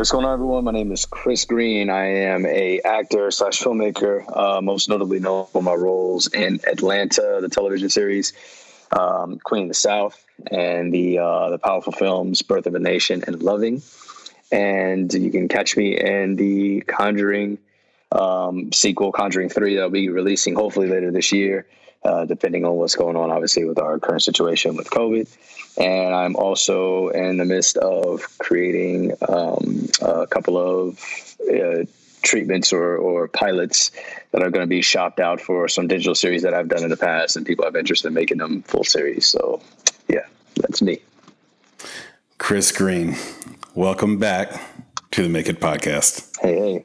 What's going on, everyone? My name is Chris Green. I am a actor slash filmmaker, uh, most notably known for my roles in Atlanta, the television series, um, Queen of the South, and the uh, the powerful films Birth of a Nation and Loving. And you can catch me in the Conjuring um, sequel, Conjuring Three, that'll be releasing hopefully later this year uh, depending on what's going on, obviously, with our current situation with COVID. And I'm also in the midst of creating um, a couple of uh, treatments or, or pilots that are going to be shopped out for some digital series that I've done in the past, and people have interest in making them full series. So, yeah, that's me. Chris Green, welcome back to the Make It podcast. Hey, hey.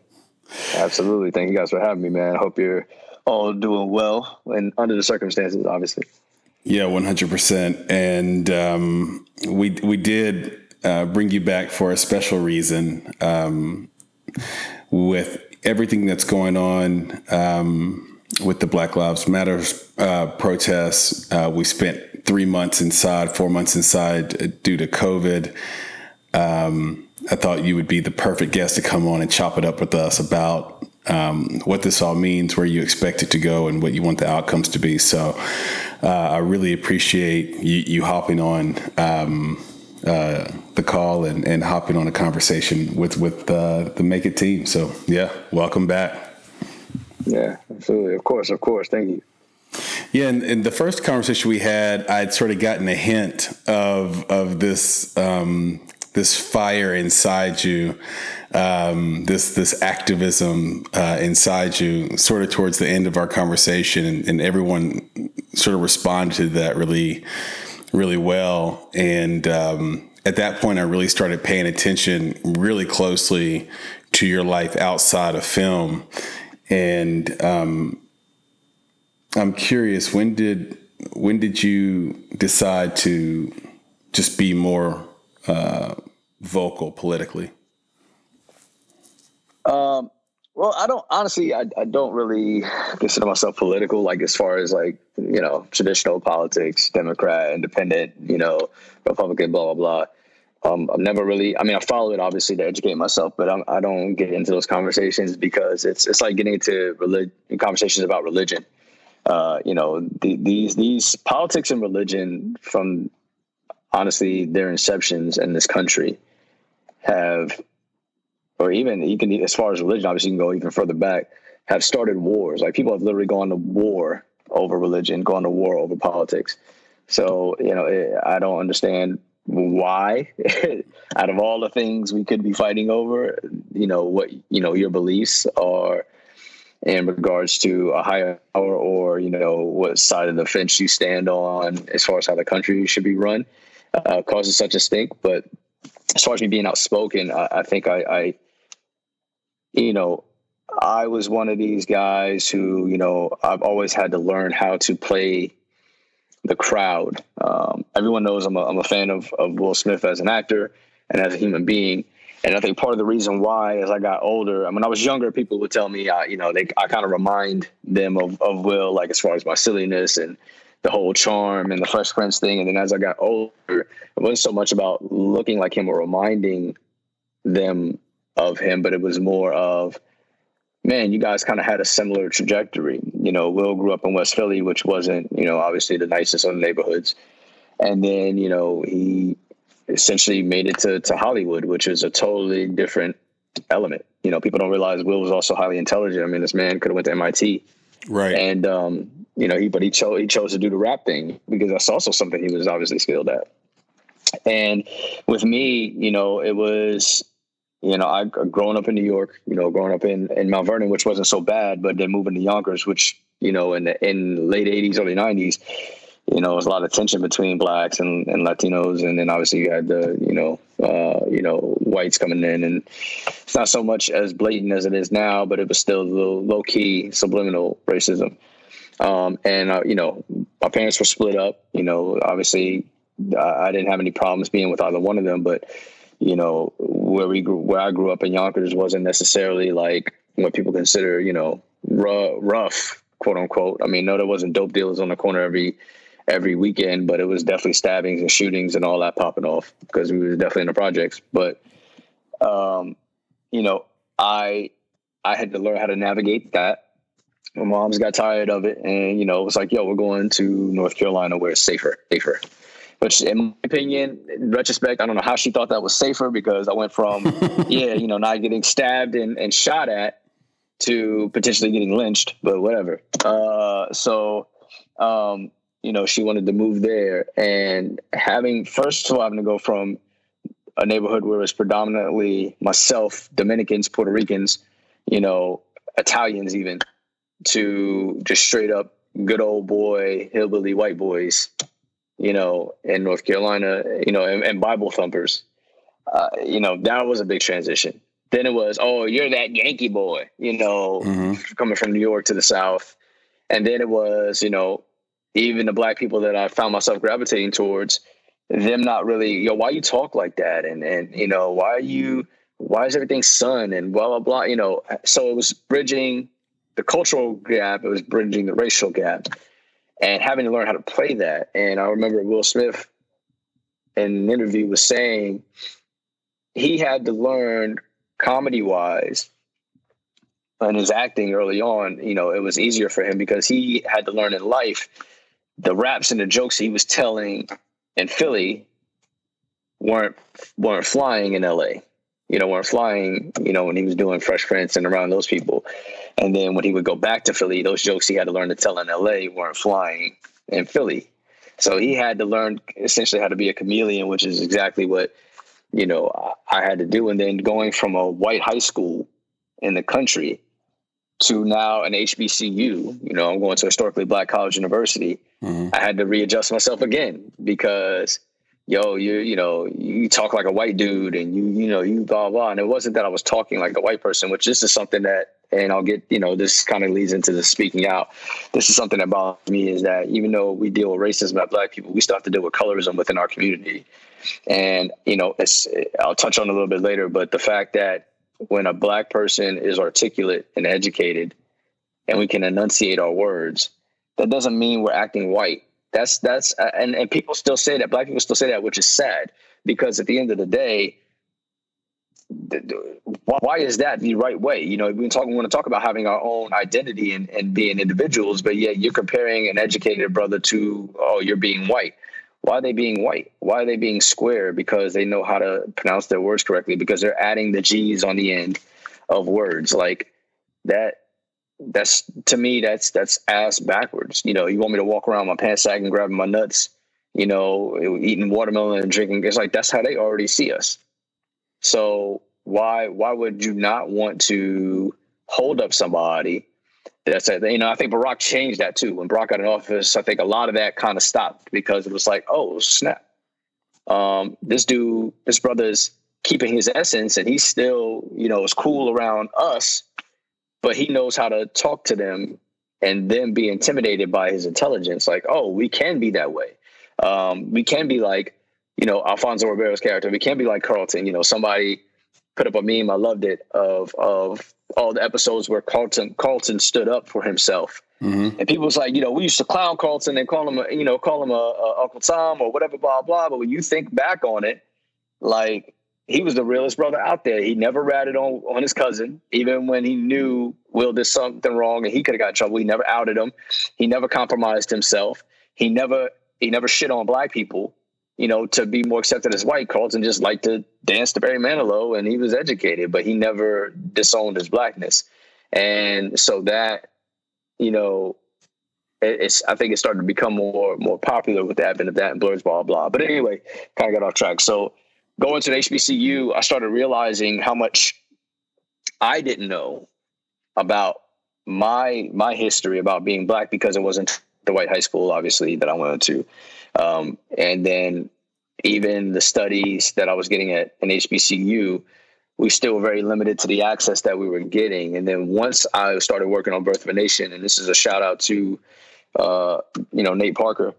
Absolutely. Thank you guys for having me, man. I hope you're all doing well and under the circumstances, obviously. Yeah, one hundred percent. And um, we we did uh, bring you back for a special reason. Um, with everything that's going on um, with the Black Lives Matter uh, protests, uh, we spent three months inside, four months inside due to COVID. Um, I thought you would be the perfect guest to come on and chop it up with us about um, what this all means, where you expect it to go, and what you want the outcomes to be. So uh, I really appreciate you, you hopping on um, uh, the call and, and, hopping on a conversation with with uh, the Make It team. So yeah, welcome back. Yeah, absolutely. Of course, of course. Thank you. Yeah, and, and, the first conversation we had, I'd sort of gotten a hint of of this um, this fire inside you, um, this this activism uh, inside you, sort of towards the end of our conversation, and, and, everyone sort of responded to that really, really well. And um, at that point, I really started paying attention really closely to your life outside of film, and um, I'm curious when did when did you decide to just be more uh, vocal politically? Um, well, I don't honestly. I, I don't really consider myself political. Like as far as like you know traditional politics, Democrat, Independent, you know, Republican, blah blah blah. Um, I've never really. I mean, I follow it obviously to educate myself, but I'm, I do not get into those conversations because it's it's like getting into religion conversations about religion. Uh, you know, the, these these politics and religion from honestly their inceptions in this country have, or even you can as far as religion, obviously you can go even further back, have started wars. Like people have literally gone to war over religion, gone to war over politics. So you know, it, I don't understand why out of all the things we could be fighting over you know what you know your beliefs are in regards to a higher power or you know what side of the fence you stand on as far as how the country should be run uh, causes such a stink but as far as me being outspoken, I, I think I, I, you know, I was one of these guys who, you know, I've always had to learn how to play the crowd. Um, everyone knows I'm a, I'm a fan of, of Will Smith as an actor and as a human being. And I think part of the reason why, as I got older, I mean, when I was younger, people would tell me, uh, you know, they I kind of remind them of, of Will, like as far as my silliness and the whole charm and the Fresh Prince thing. And then as I got older, it wasn't so much about looking like him or reminding them of him, but it was more of, man, you guys kind of had a similar trajectory. You know, Will grew up in West Philly, which wasn't, you know, obviously the nicest of the neighborhoods. And then, you know, he essentially made it to, to Hollywood, which is a totally different element. You know, people don't realize Will was also highly intelligent. I mean, this man could have went to MIT. Right. And um, you know, he but he chose he chose to do the rap thing because that's also something he was obviously skilled at. And with me, you know, it was, you know, I growing up in New York, you know, growing up in, in Mount Vernon, which wasn't so bad, but then moving to Yonkers, which, you know, in the in late eighties, early nineties, you know, there's a lot of tension between blacks and, and Latinos, and then obviously you had the, you know, uh, you know, whites coming in, and it's not so much as blatant as it is now, but it was still low, low key subliminal racism. Um, and uh, you know, my parents were split up. You know, obviously, I, I didn't have any problems being with either one of them, but you know, where we grew, where I grew up in Yonkers wasn't necessarily like what people consider, you know, rough, rough quote unquote. I mean, no, there wasn't dope dealers on the corner every every weekend, but it was definitely stabbings and shootings and all that popping off because we were definitely in the projects. But um, you know, I I had to learn how to navigate that. My mom's got tired of it, and you know, it was like, "Yo, we're going to North Carolina where it's safer, safer." Which, in my opinion, in retrospect, I don't know how she thought that was safer because I went from, yeah, you know, not getting stabbed and, and shot at to potentially getting lynched, but whatever. Uh, so, um, you know, she wanted to move there and having first of all having to go from a neighborhood where it's predominantly myself, Dominicans, Puerto Ricans, you know, Italians even, to just straight up good old boy hillbilly white boys, you know, in North Carolina, you know, and, and Bible thumpers. Uh, you know, that was a big transition. Then it was, oh, you're that Yankee boy, you know, mm-hmm. coming from New York to the South. And then it was, you know, even the black people that I found myself gravitating towards, them not really, yo, why you talk like that? And, and, you know, why are you, why is everything son and blah, blah, blah, you know? So it was bridging the cultural gap, it was bridging the racial gap and having to learn how to play that. And I remember Will Smith in an interview was saying he had to learn comedy wise and his acting early on, you know, it was easier for him because he had to learn in life the raps and the jokes he was telling in Philly weren't weren't flying in LA. You know, weren't flying, you know, when he was doing Fresh Prince and around those people. And then when he would go back to Philly, those jokes he had to learn to tell in LA weren't flying in Philly. So he had to learn essentially how to be a chameleon, which is exactly what, you know, I had to do. And then going from a white high school in the country to now an HBCU, you know, I'm going to a historically black college university. Mm-hmm. I had to readjust myself again because yo, you you know, you talk like a white dude and you you know, you blah blah. And it wasn't that I was talking like a white person, which this is something that and I'll get, you know, this kind of leads into the speaking out. This is something that bothers me is that even though we deal with racism at black people, we still have to deal with colorism within our community. And, you know, it's I'll touch on a little bit later, but the fact that when a black person is articulate and educated and we can enunciate our words, that doesn't mean we're acting white. That's that's and, and people still say that black people still say that, which is sad because at the end of the day, why is that the right way? You know, we talk, we want to talk about having our own identity and, and being individuals, but yet you're comparing an educated brother to, oh, you're being white. Why are they being white? Why are they being square? Because they know how to pronounce their words correctly, because they're adding the G's on the end of words. Like that, that's to me, that's that's ass backwards. You know, you want me to walk around my pants sagging, grabbing my nuts, you know, eating watermelon and drinking. It's like that's how they already see us. So why why would you not want to hold up somebody that's it. You know, I think Barack changed that too. When Barack got in office, I think a lot of that kind of stopped because it was like, oh snap, um, this dude, this brother's keeping his essence, and he's still, you know, is cool around us, but he knows how to talk to them and then be intimidated by his intelligence. Like, oh, we can be that way. Um, we can be like, you know, Alfonso Ribeiro's character. We can't be like Carlton. You know, somebody put up a meme. I loved it of of all the episodes where Carlton Carlton stood up for himself. Mm-hmm. And people was like, you know, we used to clown Carlton and call him, a, you know, call him a, a Uncle Tom or whatever, blah blah. But when you think back on it, like he was the realest brother out there. He never ratted on on his cousin, even when he knew Will did something wrong and he could have got in trouble. He never outed him. He never compromised himself. He never he never shit on black people you know, to be more accepted as white, Carlton just liked to dance to Barry Manilow and he was educated, but he never disowned his blackness. And so that, you know, it's I think it started to become more more popular with the advent of that and blurs, blah blah. But anyway, kind of got off track. So going to the HBCU, I started realizing how much I didn't know about my my history about being black because it wasn't the white high school, obviously, that I went to. Um, and then even the studies that I was getting at an HBCU, we still were very limited to the access that we were getting. And then once I started working on Birth of a Nation, and this is a shout out to, uh, you know, Nate Parker,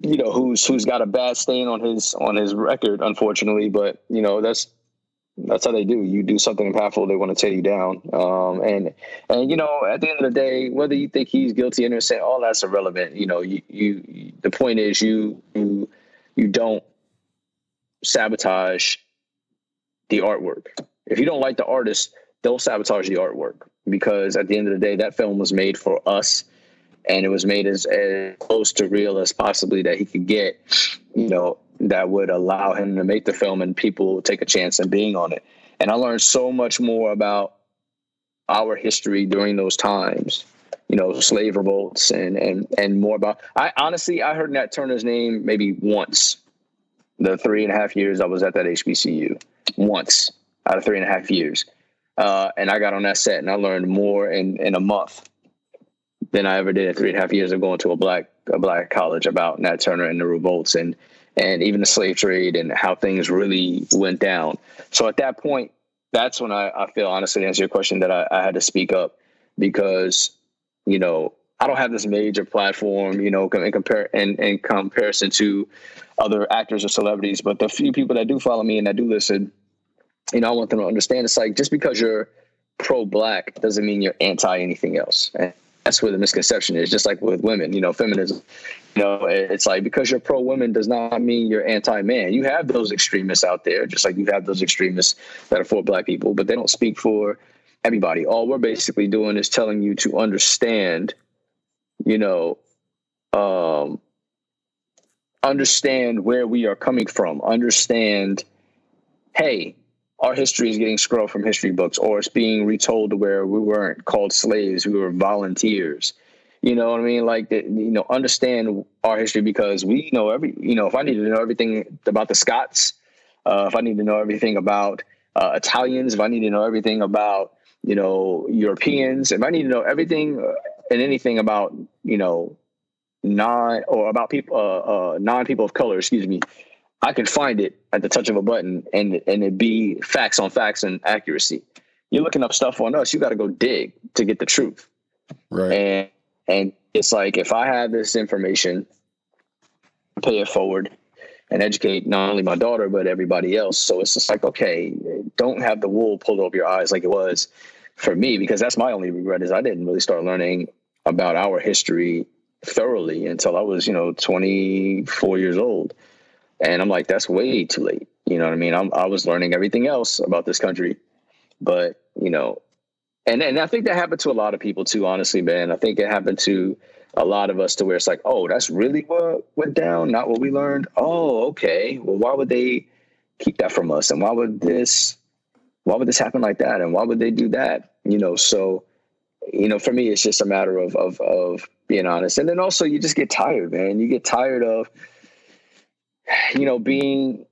you know, who's who's got a bad stain on his on his record, unfortunately. But you know, that's that's how they do. You do something impactful, they want to tear you down. Um, and and you know, at the end of the day, whether you think he's guilty or innocent, all that's irrelevant. You know, you you the point is you you you don't sabotage the artwork. If you don't like the artist, don't sabotage the artwork because at the end of the day, that film was made for us and it was made as, as close to real as possibly that he could get, you know, that would allow him to make the film and people take a chance in being on it. And I learned so much more about our history during those times, you know, slave revolts and and and more about I honestly I heard Nat Turner's name maybe once the three and a half years I was at that HBCU. Once out of three and a half years. Uh, and I got on that set and I learned more in, in a month than I ever did in three and a half years of going to a black a black college about Nat Turner and the revolts and and even the slave trade and how things really went down. So at that point, that's when I, I feel honestly to answer your question that I, I had to speak up because, you know, I don't have this major platform, you know, in compare in, in comparison to other actors or celebrities, but the few people that do follow me and that do listen, you know, I want them to understand it's like just because you're pro black doesn't mean you're anti anything else. And that's where the misconception is. Just like with women, you know, feminism. You know, it's like because you're pro women does not mean you're anti man. You have those extremists out there, just like you have those extremists that are for black people, but they don't speak for everybody. All we're basically doing is telling you to understand, you know, um, understand where we are coming from. Understand, hey, our history is getting scrubbed from history books or it's being retold to where we weren't called slaves we were volunteers. You know what i mean? Like you know understand our history because we know every you know if i need to know everything about the scots uh, if i need to know everything about uh, italians if i need to know everything about you know europeans if i need to know everything uh, and anything about you know non or about people uh, uh non people of color excuse me I can find it at the touch of a button and and it be facts on facts and accuracy. You're looking up stuff on us, you got to go dig to get the truth. Right. And and it's like if I have this information, pay it forward and educate not only my daughter but everybody else. So it's just like okay, don't have the wool pulled over your eyes like it was for me because that's my only regret is I didn't really start learning about our history thoroughly until I was, you know, 24 years old. And I'm like, that's way too late. You know what I mean? I'm, I was learning everything else about this country, but you know, and and I think that happened to a lot of people too. Honestly, man, I think it happened to a lot of us to where it's like, oh, that's really what went down, not what we learned. Oh, okay. Well, why would they keep that from us? And why would this? Why would this happen like that? And why would they do that? You know, so you know, for me, it's just a matter of of of being honest, and then also you just get tired, man. You get tired of you know, being,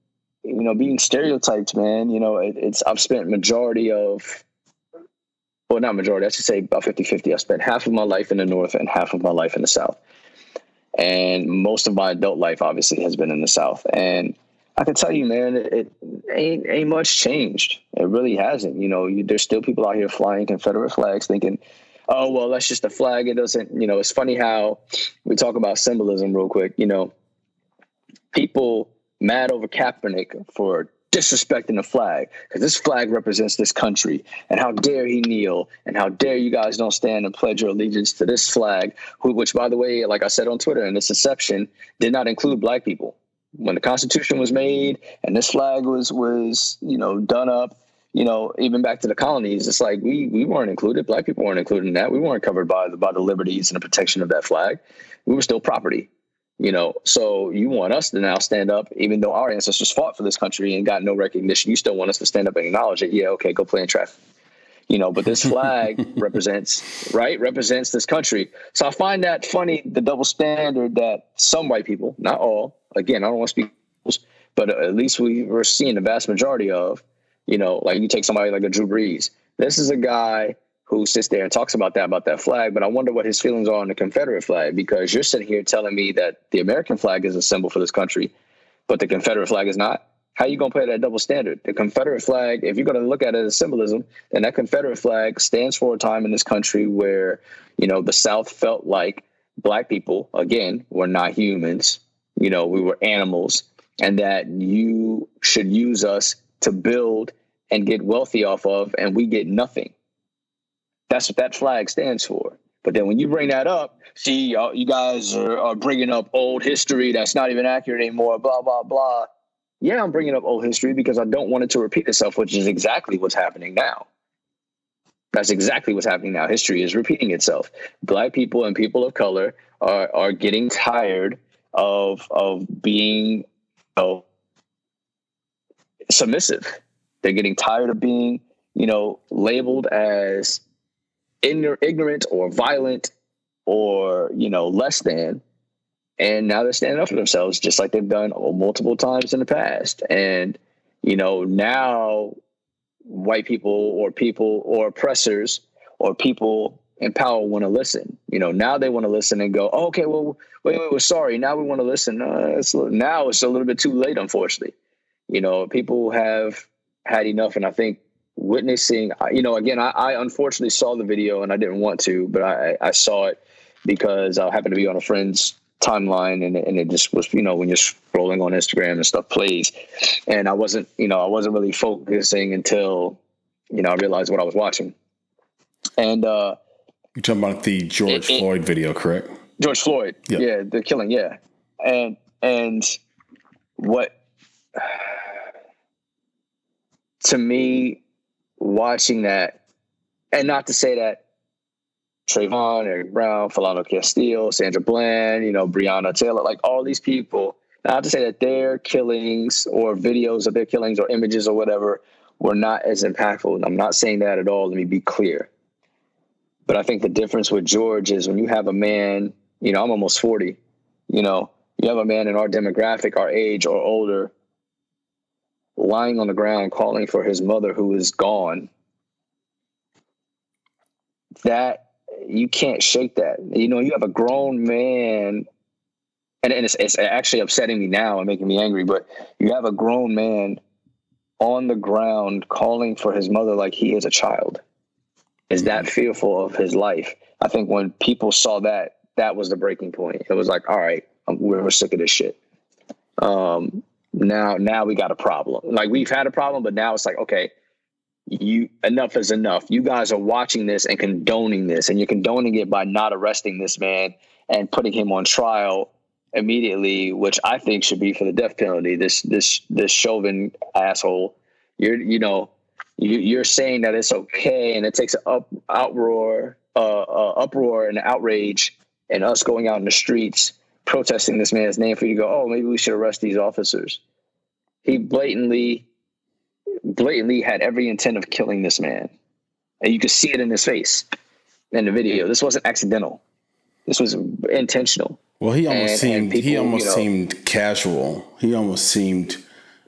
you know, being stereotyped, man, you know, it, it's, I've spent majority of, well, not majority, I should say about 50, 50. I spent half of my life in the North and half of my life in the South. And most of my adult life obviously has been in the South. And I can tell you, man, it, it ain't, ain't much changed. It really hasn't. You know, you, there's still people out here flying Confederate flags thinking, oh, well, that's just a flag. It doesn't, you know, it's funny how we talk about symbolism real quick. You know, people mad over Kaepernick for disrespecting the flag because this flag represents this country. And how dare he kneel and how dare you guys don't stand and pledge your allegiance to this flag who, which by the way like i said on twitter in this inception did not include black people. When the constitution was made and this flag was was you know done up you know even back to the colonies it's like we we weren't included. Black people weren't included in that. We weren't covered by the by the liberties and the protection of that flag. We were still property you know, so you want us to now stand up, even though our ancestors fought for this country and got no recognition. You still want us to stand up and acknowledge it. Yeah, okay, go play in traffic. You know, but this flag represents, right, represents this country. So I find that funny, the double standard that some white people, not all, again, I don't want to speak, but at least we were seeing the vast majority of, you know, like you take somebody like a Drew Brees. This is a guy who sits there and talks about that about that flag, but I wonder what his feelings are on the Confederate flag because you're sitting here telling me that the American flag is a symbol for this country, but the Confederate flag is not. How are you gonna play that double standard? The Confederate flag, if you're gonna look at it as symbolism, then that Confederate flag stands for a time in this country where you know the South felt like black people again were not humans. You know, we were animals, and that you should use us to build and get wealthy off of, and we get nothing that's what that flag stands for. But then when you bring that up, see, uh, you guys are, are bringing up old history that's not even accurate anymore, blah, blah, blah. Yeah, I'm bringing up old history because I don't want it to repeat itself, which is exactly what's happening now. That's exactly what's happening now. History is repeating itself. Black people and people of color are, are getting tired of, of being you know, submissive. They're getting tired of being, you know, labeled as ignorant or violent or you know less than. And now they're standing up for themselves just like they've done multiple times in the past. And you know now white people or people or oppressors or people in power want to listen. You know now they want to listen and go oh, okay well wait wait we're sorry now we want to listen. Uh, it's, now it's a little bit too late unfortunately. You know people have had enough and i think witnessing, you know, again, I, I, unfortunately saw the video and I didn't want to, but I, I saw it because I happened to be on a friend's timeline and, and it just was, you know, when you're scrolling on Instagram and stuff plays. And I wasn't, you know, I wasn't really focusing until, you know, I realized what I was watching. And, uh, you're talking about the George it, Floyd video, correct? George Floyd. Yeah. The killing. Yeah. And, and what, to me, watching that, and not to say that Trayvon, Eric Brown, Philando Castile, Sandra Bland, you know, Breonna Taylor, like all these people, not to say that their killings or videos of their killings or images or whatever were not as impactful. I'm not saying that at all. Let me be clear. But I think the difference with George is when you have a man, you know, I'm almost 40, you know, you have a man in our demographic, our age or older, lying on the ground calling for his mother who is gone that you can't shake that. You know you have a grown man and, and it's, it's actually upsetting me now and making me angry but you have a grown man on the ground calling for his mother like he is a child. Is that fearful of his life? I think when people saw that that was the breaking point. It was like all right we're, we're sick of this shit. Um, now now we got a problem. Like we've had a problem but now it's like okay you enough is enough. You guys are watching this and condoning this and you're condoning it by not arresting this man and putting him on trial immediately which i think should be for the death penalty. This this this chauvin asshole you're you know you, you're saying that it's okay and it takes an up outroar uh, uh uproar and outrage and us going out in the streets protesting this man's name for you to go, oh, maybe we should arrest these officers. He blatantly, blatantly had every intent of killing this man. And you could see it in his face in the video. This wasn't accidental. This was intentional. Well, he almost and, seemed and people, he almost you know, seemed casual. He almost seemed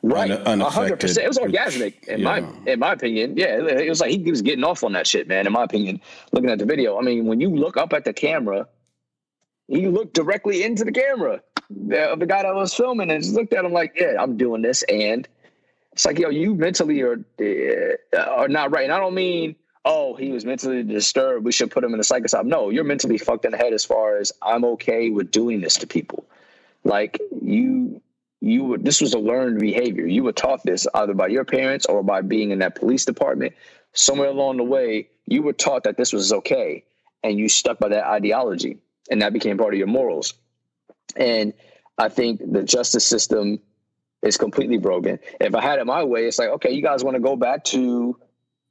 right, hundred percent. It was orgasmic in yeah. my in my opinion. Yeah, it was like he was getting off on that shit, man. In my opinion, looking at the video, I mean, when you look up at the camera he looked directly into the camera of the guy that was filming and just looked at him like, yeah, I'm doing this. And it's like, yo, you mentally are, uh, are not right. And I don't mean, oh, he was mentally disturbed. We should put him in a psych. No, you're mentally fucked in the head as far as I'm okay with doing this to people. Like you, you were, this was a learned behavior. You were taught this either by your parents or by being in that police department. Somewhere along the way, you were taught that this was okay. And you stuck by that ideology and that became part of your morals. And I think the justice system is completely broken. If I had it my way, it's like, okay, you guys want to go back to,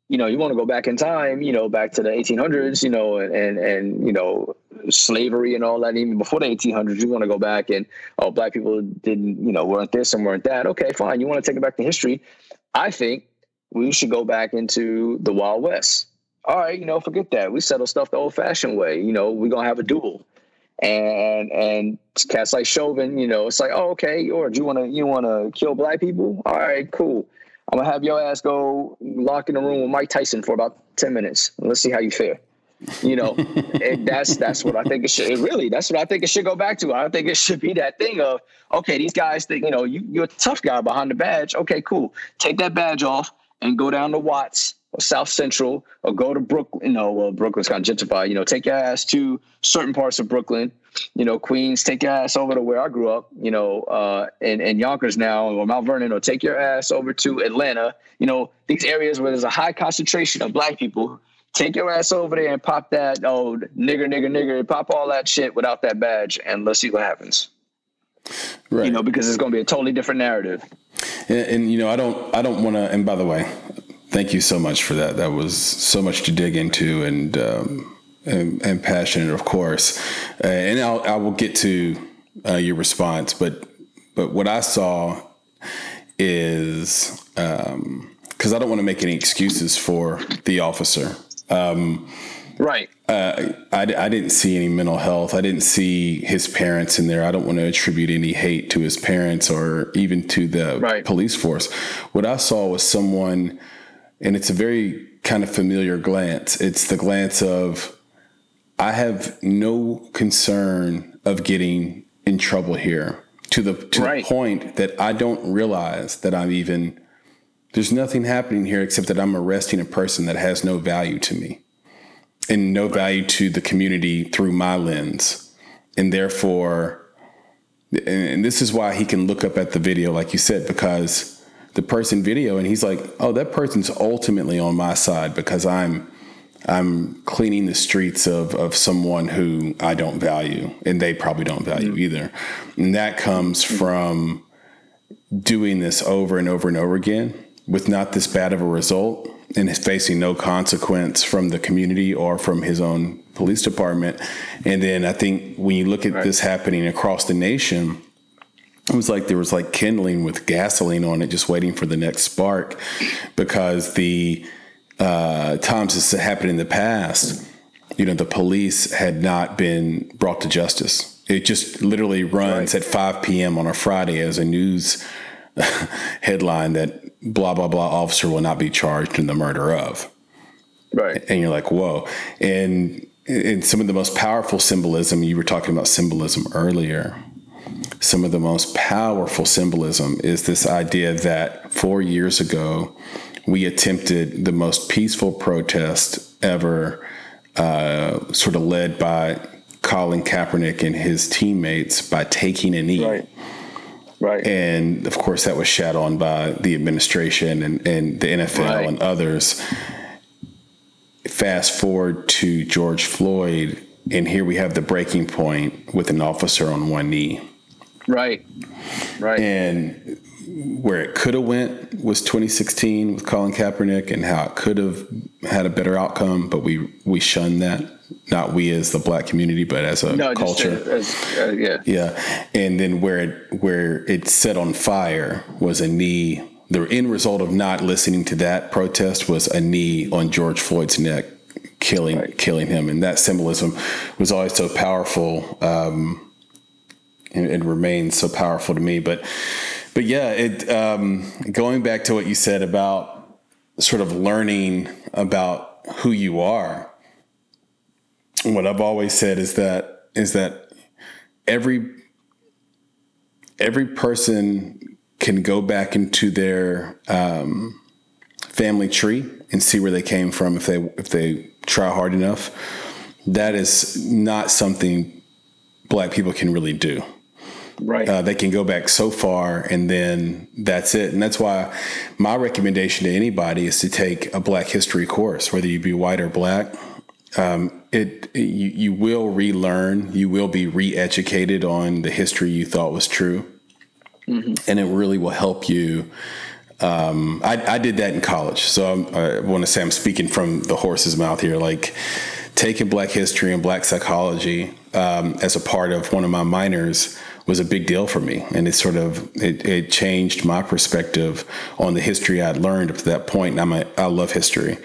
you know, you want to go back in time, you know, back to the 1800s, you know, and, and, and, you know, slavery and all that, even before the 1800s, you want to go back and, oh, black people didn't, you know, weren't this and weren't that. Okay, fine. You want to take it back to history. I think we should go back into the Wild West all right, you know, forget that. We settle stuff the old fashioned way. You know, we're gonna have a duel. And and cats like Chauvin, you know, it's like, oh, okay, or do you wanna you wanna kill black people? All right, cool. I'm gonna have your ass go lock in a room with Mike Tyson for about ten minutes. Let's see how you fare. You know, and that's that's what I think it should. It really, that's what I think it should go back to. I think it should be that thing of okay, these guys think you know you, you're a tough guy behind the badge. Okay, cool. Take that badge off and go down to Watts South Central or go to Brooklyn. You know, well, Brooklyn's kind of gentrified. You know, take your ass to certain parts of Brooklyn. You know, Queens, take your ass over to where I grew up. You know, uh, in, in Yonkers now or Mount Vernon, or take your ass over to Atlanta. You know, these areas where there's a high concentration of Black people. Take your ass over there and pop that oh nigger nigger nigger and pop all that shit without that badge and let's see what happens. Right. You know, because it's going to be a totally different narrative. And, and, you know, I don't, I don't want to. And by the way, thank you so much for that. That was so much to dig into and um, and, and, passionate, of course. Uh, and I'll, I will get to uh, your response, but but what I saw is because um, I don't want to make any excuses for the officer. Um, right. Uh, I, I didn't see any mental health. I didn't see his parents in there. I don't want to attribute any hate to his parents or even to the right. police force. What I saw was someone and it's a very kind of familiar glance. It's the glance of, I have no concern of getting in trouble here to the to right. the point that I don't realize that I'm even there's nothing happening here except that I'm arresting a person that has no value to me and no value to the community through my lens. And therefore and this is why he can look up at the video like you said because the person video and he's like, "Oh, that person's ultimately on my side because I'm I'm cleaning the streets of of someone who I don't value and they probably don't value mm-hmm. either." And that comes from doing this over and over and over again with not this bad of a result and facing no consequence from the community or from his own police department. And then I think when you look at right. this happening across the nation, it was like there was like kindling with gasoline on it, just waiting for the next spark, because the uh, times this happened in the past, you know, the police had not been brought to justice. It just literally runs right. at 5 p.m. on a Friday as a news headline that blah blah blah officer will not be charged in the murder of. Right. And you're like, whoa. And and some of the most powerful symbolism, you were talking about symbolism earlier some of the most powerful symbolism is this idea that four years ago, we attempted the most peaceful protest ever, uh, sort of led by Colin Kaepernick and his teammates by taking a knee. Right. Right. And of course, that was shat on by the administration and, and the NFL right. and others. Fast forward to George Floyd, and here we have the breaking point with an officer on one knee. Right. Right. And where it could have went was 2016 with Colin Kaepernick and how it could have had a better outcome, but we we shunned that. Not we as the black community, but as a no, culture. As, uh, yeah. Yeah. And then where it where it set on fire was a knee. The end result of not listening to that protest was a knee on George Floyd's neck, killing right. killing him. And that symbolism was always so powerful. Um, and, and remains so powerful to me. But but yeah, it um, going back to what you said about sort of learning about who you are. What I've always said is that is that every every person can go back into their um, family tree and see where they came from if they if they try hard enough. That is not something black people can really do. Right. Uh, they can go back so far and then that's it. And that's why my recommendation to anybody is to take a black history course, whether you be white or black. Um, it you, you will relearn, you will be re-educated on the history you thought was true. Mm-hmm. And it really will help you um, I, I, did that in college, so I'm, i want to say I'm speaking from the horse's mouth here. Like taking Black history and Black psychology um, as a part of one of my minors was a big deal for me, and it sort of it, it, changed my perspective on the history I'd learned up to that point. And I'm a, I love history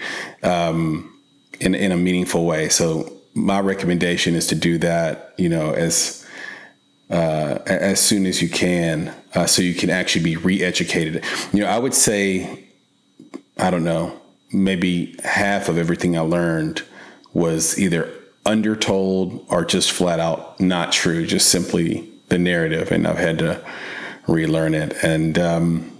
um, in in a meaningful way. So my recommendation is to do that. You know, as uh, as soon as you can, uh, so you can actually be re-educated. You know, I would say I don't know, maybe half of everything I learned was either undertold or just flat out not true, just simply the narrative. And I've had to relearn it. And, um,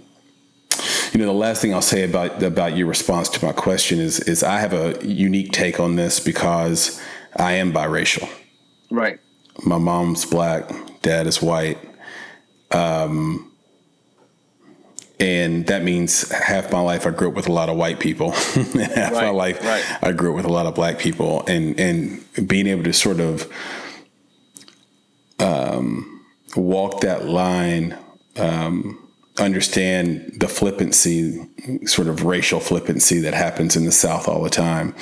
you know, the last thing I'll say about about your response to my question is is I have a unique take on this because I am biracial. Right. My mom's black, dad is white. Um, and that means half my life I grew up with a lot of white people, and half right, my life right. I grew up with a lot of black people, and and being able to sort of um, walk that line, um, understand the flippancy, sort of racial flippancy that happens in the South all the time,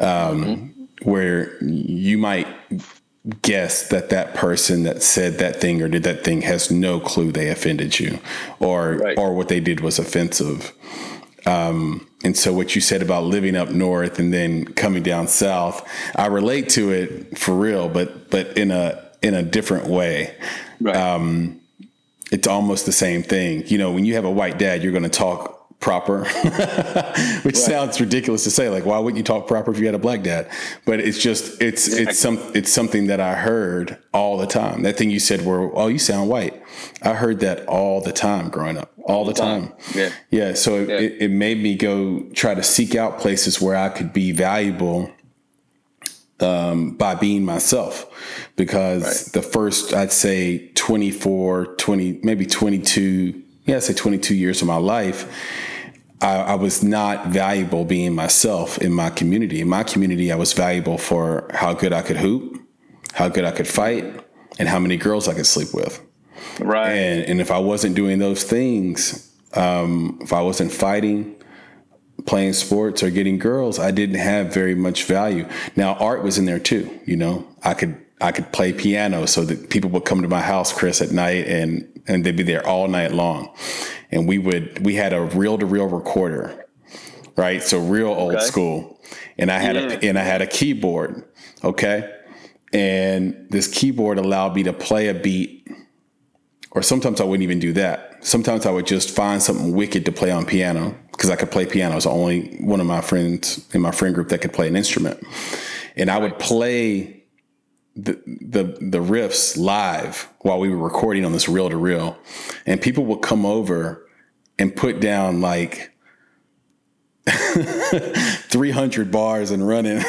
um, mm-hmm. where you might guess that that person that said that thing or did that thing has no clue they offended you or right. or what they did was offensive um, and so what you said about living up north and then coming down south i relate to it for real but but in a in a different way right. um, it's almost the same thing you know when you have a white dad you're going to talk proper, which right. sounds ridiculous to say. Like, why wouldn't you talk proper if you had a black dad? But it's just it's it's some it's something that I heard all the time. That thing you said, where oh, you sound white. I heard that all the time growing up, all the time. Yeah, yeah. So yeah. It, it made me go try to seek out places where I could be valuable. Um, by being myself because right. the first i'd say 24 20 maybe 22 yeah, I'd say 22 years of my life, I, I, was not valuable being myself in my community. In my community, I was valuable for how good I could hoop, how good I could fight, and how many girls I could sleep with. Right. And, and if I wasn't doing those things, um, if I wasn't fighting, playing sports, or getting girls, I didn't have very much value. Now, art was in there too. You know, I could I could play piano so that people would come to my house, Chris, at night and and they'd be there all night long. And we would we had a reel to reel recorder, right? So real old okay. school. And I had yeah. a mm. and I had a keyboard, okay? And this keyboard allowed me to play a beat. Or sometimes I wouldn't even do that. Sometimes I would just find something wicked to play on piano because I could play piano. I was the only one of my friends in my friend group that could play an instrument. And I would play the, the the riffs live while we were recording on this reel to reel, and people would come over and put down like 300 bars and running.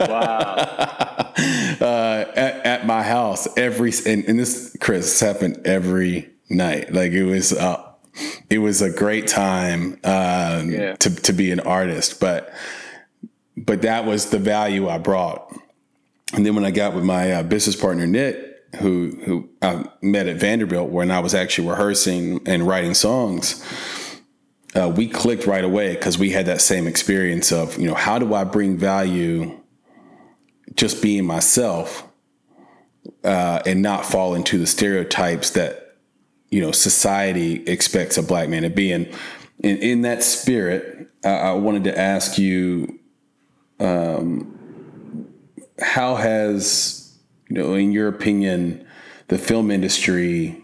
wow. Uh, at, at, my house every and, and this Chris happened every night. Like it was uh, it was a great time um, yeah. to to be an artist, but but that was the value I brought and then when I got with my uh, business partner Nick, who who I met at Vanderbilt when I was actually rehearsing and writing songs, uh, we clicked right away because we had that same experience of you know how do I bring value just being myself uh, and not fall into the stereotypes that you know society expects a black man to be. And in, in that spirit, I wanted to ask you. Um, how has you know, in your opinion, the film industry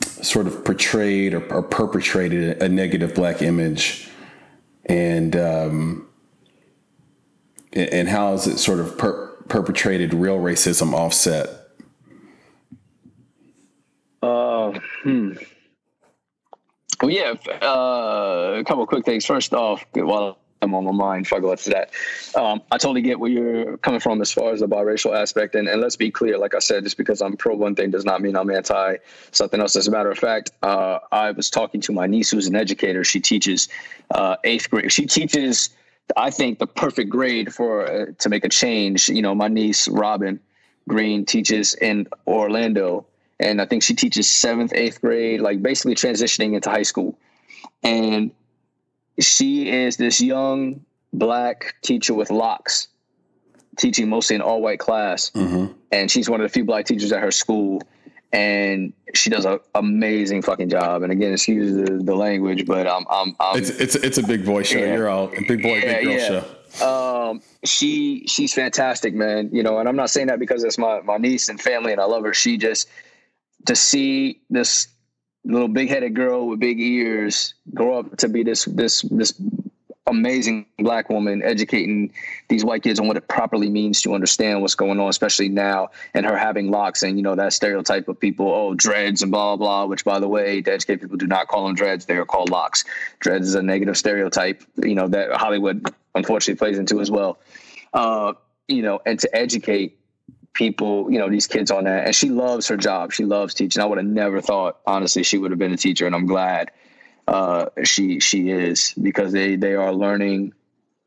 sort of portrayed or, or perpetrated a negative black image, and um, and how has it sort of per- perpetrated real racism offset? Uh, hmm. Well, yeah, uh, a couple quick things. First off, while I'm on my mind go that. Um, I totally get where you're coming from as far as the biracial aspect. And, and let's be clear, like I said, just because I'm pro one thing does not mean I'm anti something else. As a matter of fact, uh, I was talking to my niece who's an educator. She teaches uh, eighth grade. She teaches, I think, the perfect grade for uh, to make a change. You know, my niece, Robin Green, teaches in Orlando. And I think she teaches seventh, eighth grade, like basically transitioning into high school. And she is this young black teacher with locks, teaching mostly an all white class. Mm-hmm. And she's one of the few black teachers at her school. And she does an amazing fucking job. And again, excuse the, the language, but I'm, I'm, I'm, it's, it's, it's a big boy show. Yeah. You're all big boy, yeah, big girl yeah. show. Um, she, she's fantastic, man. You know, and I'm not saying that because it's my, my niece and family and I love her. She just, to see this little big headed girl with big ears grow up to be this this this amazing black woman educating these white kids on what it properly means to understand what's going on, especially now, and her having locks and you know that stereotype of people, oh dreads and blah blah. blah. Which, by the way, to educate people, do not call them dreads; they are called locks. Dreads is a negative stereotype, you know that Hollywood unfortunately plays into as well. Uh, you know, and to educate people, you know, these kids on that. And she loves her job. She loves teaching. I would have never thought, honestly, she would have been a teacher, and I'm glad uh, she she is because they they are learning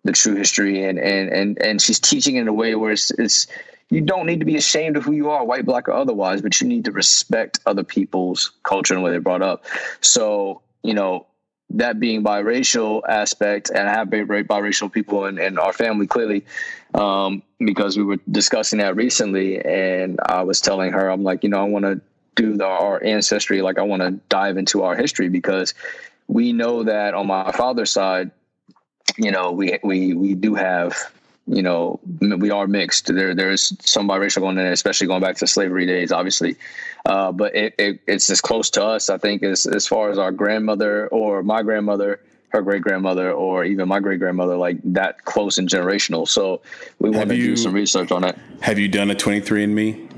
the true history and and and and she's teaching in a way where it's, it's you don't need to be ashamed of who you are, white, black, or otherwise, but you need to respect other people's culture and where they're brought up. So, you know, that being biracial aspect, and I have biracial people in, in our family clearly, um, because we were discussing that recently, and I was telling her, I'm like, you know, I want to do the, our ancestry, like I want to dive into our history because we know that on my father's side, you know, we we we do have, you know, we are mixed. There there's some biracial going in, there, especially going back to slavery days, obviously. Uh, but it, it, it's as close to us, I think, as as far as our grandmother or my grandmother, her great grandmother, or even my great grandmother, like that close and generational. So we want to do some research on it. Have you done a 23andMe?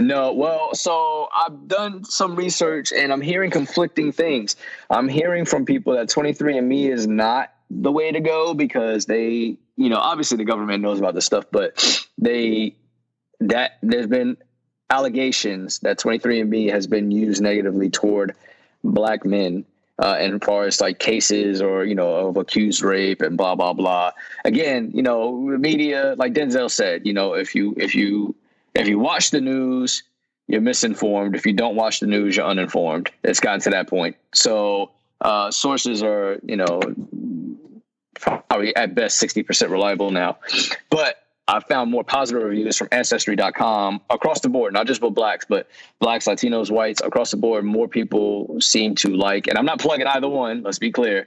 No, well, so I've done some research and I'm hearing conflicting things. I'm hearing from people that 23andMe is not the way to go because they, you know, obviously the government knows about this stuff, but they that there's been allegations that 23andMe has been used negatively toward black men uh, and far as like cases or you know of accused rape and blah blah blah. Again, you know, media like Denzel said, you know, if you if you if you watch the news, you're misinformed. If you don't watch the news, you're uninformed. It's gotten to that point. So uh, sources are, you know, probably at best 60% reliable now. But I found more positive reviews from Ancestry.com across the board, not just for blacks, but blacks, Latinos, whites across the board. More people seem to like, and I'm not plugging either one, let's be clear.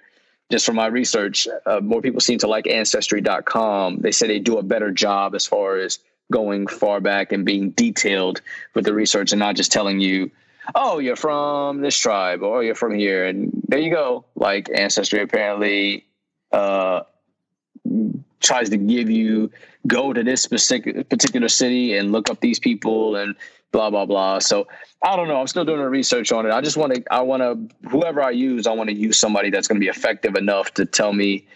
Just from my research, uh, more people seem to like Ancestry.com. They say they do a better job as far as going far back and being detailed with the research and not just telling you, oh, you're from this tribe or you're from here. And there you go. Like Ancestry apparently uh, tries to give you go to this specific particular city and look up these people and blah blah blah. So I don't know. I'm still doing the research on it. I just want to. I want to. Whoever I use, I want to use somebody that's going to be effective enough to tell me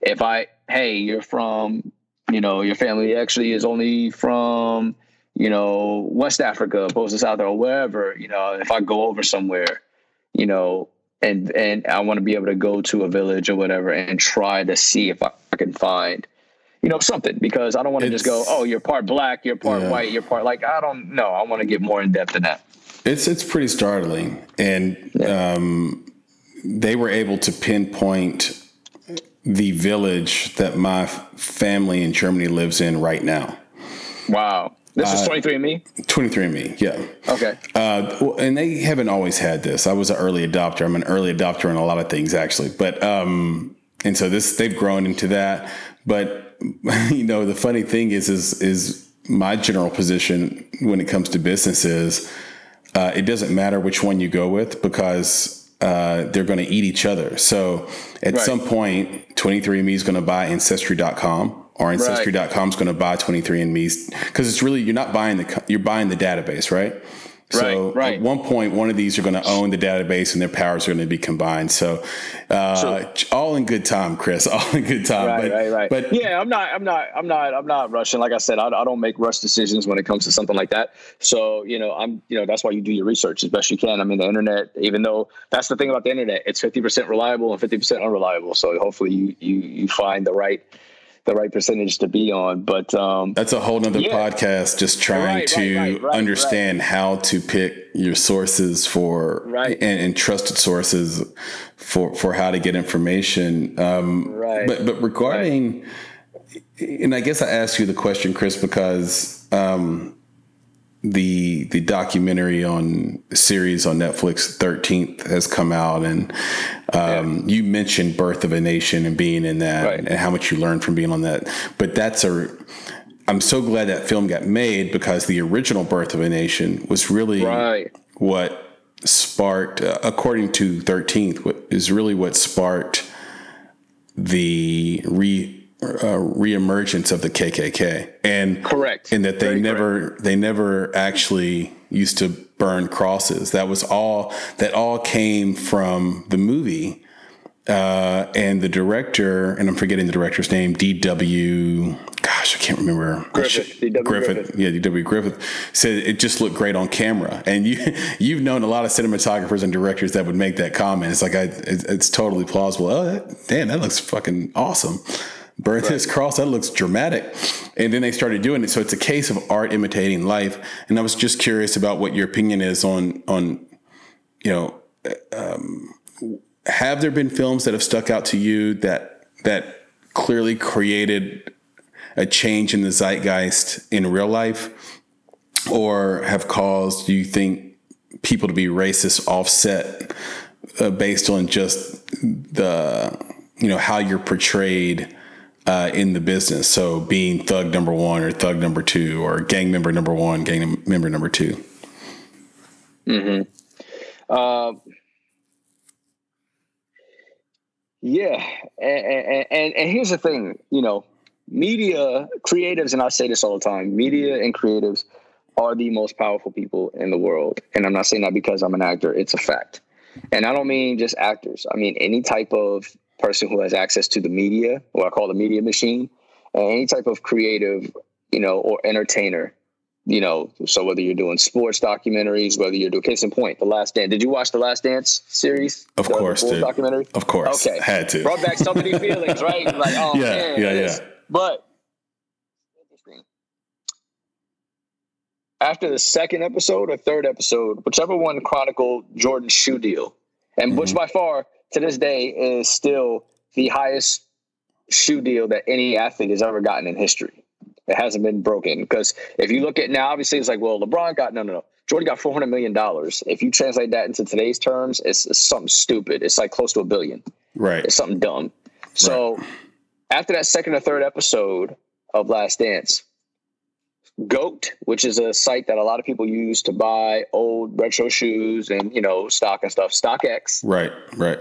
if I. Hey, you're from you know, your family actually is only from, you know, West Africa opposed to South or wherever, you know, if I go over somewhere, you know, and and I want to be able to go to a village or whatever and try to see if I can find, you know, something because I don't want to just go, oh, you're part black, you're part yeah. white, you're part like I don't know. I want to get more in depth than that. It's it's pretty startling, and yeah. um, they were able to pinpoint the village that my family in Germany lives in right now. Wow. This is 23andMe? Uh, 23andMe, yeah. Okay. Uh, and they haven't always had this. I was an early adopter. I'm an early adopter in a lot of things, actually. But, um, and so this, they've grown into that. But, you know, the funny thing is, is, is my general position when it comes to businesses, uh, it doesn't matter which one you go with because uh, they're going to eat each other. So at right. some point, 23andMe is going to buy Ancestry.com or Ancestry.com is going to buy 23andMe's because it's really, you're not buying the, you're buying the database, right? So right, right. at one point, one of these are going to own the database, and their powers are going to be combined. So, uh, all in good time, Chris. All in good time. Right, but, right, right. But yeah, I'm not, I'm not, I'm not, I'm not rushing. Like I said, I, I, don't make rush decisions when it comes to something like that. So, you know, I'm, you know, that's why you do your research as best you can. I mean, the internet, even though that's the thing about the internet, it's 50% reliable and 50% unreliable. So hopefully, you you you find the right the right percentage to be on. But um, that's a whole nother yeah. podcast, just trying right, to right, right, understand how to pick your sources for and, and, trusted sources for for how to get information. Um, right. But but regarding, and I guess I asked you the question, Chris, because. Um, the the documentary on series on Netflix 13th has come out and um, yeah. you mentioned Birth of a Nation and being in that right. and how much you learned from being on that but that's a I'm so glad that film got made because the original Birth of a Nation was really right. what sparked, uh, according to 13th, what is really what sparked the re uh, reemergence of the KKK, and correct, and that they Very never correct. they never actually used to burn crosses. That was all that all came from the movie. Uh, and the director, and I'm forgetting the director's name, D.W. Gosh, I can't remember. Griffith, D.W. Griffith. Yeah, D.W. Griffith said it just looked great on camera. And you, you've known a lot of cinematographers and directors that would make that comment. It's like I, it's, it's totally plausible. Oh, that, damn, that looks fucking awesome. Burn right. this cross. That looks dramatic. And then they started doing it. So it's a case of art imitating life. And I was just curious about what your opinion is on on, you know, um, have there been films that have stuck out to you that that clearly created a change in the zeitgeist in real life, or have caused do you think people to be racist offset uh, based on just the you know how you're portrayed uh, in the business. So being thug number one or thug number two or gang member number one, gang member number two. Hmm. Uh, yeah, and, and and here's the thing, you know, media creatives, and I say this all the time: media and creatives are the most powerful people in the world. And I'm not saying that because I'm an actor; it's a fact. And I don't mean just actors. I mean any type of person who has access to the media, what I call the media machine, and any type of creative, you know, or entertainer. You know, so whether you're doing sports documentaries, whether you're doing case in point, The Last Dance. Did you watch The Last Dance series? Of the, course, the documentary. Of course, Okay, had to. Brought back so many feelings, right? Like, oh Yeah, man, yeah, yeah. But. After the second episode or third episode, whichever one chronicled Jordan's shoe deal, and which Mhm. by far to this day is still the highest shoe deal that any athlete has ever gotten in history. It hasn't been broken because if you look at now, obviously it's like, well, LeBron got no, no, no. Jordan got four hundred million dollars. If you translate that into today's terms, it's, it's something stupid. It's like close to a billion. Right. It's something dumb. So after that second or third episode of Last Dance, Goat, which is a site that a lot of people use to buy old retro shoes and you know stock and stuff, StockX. Right. Right.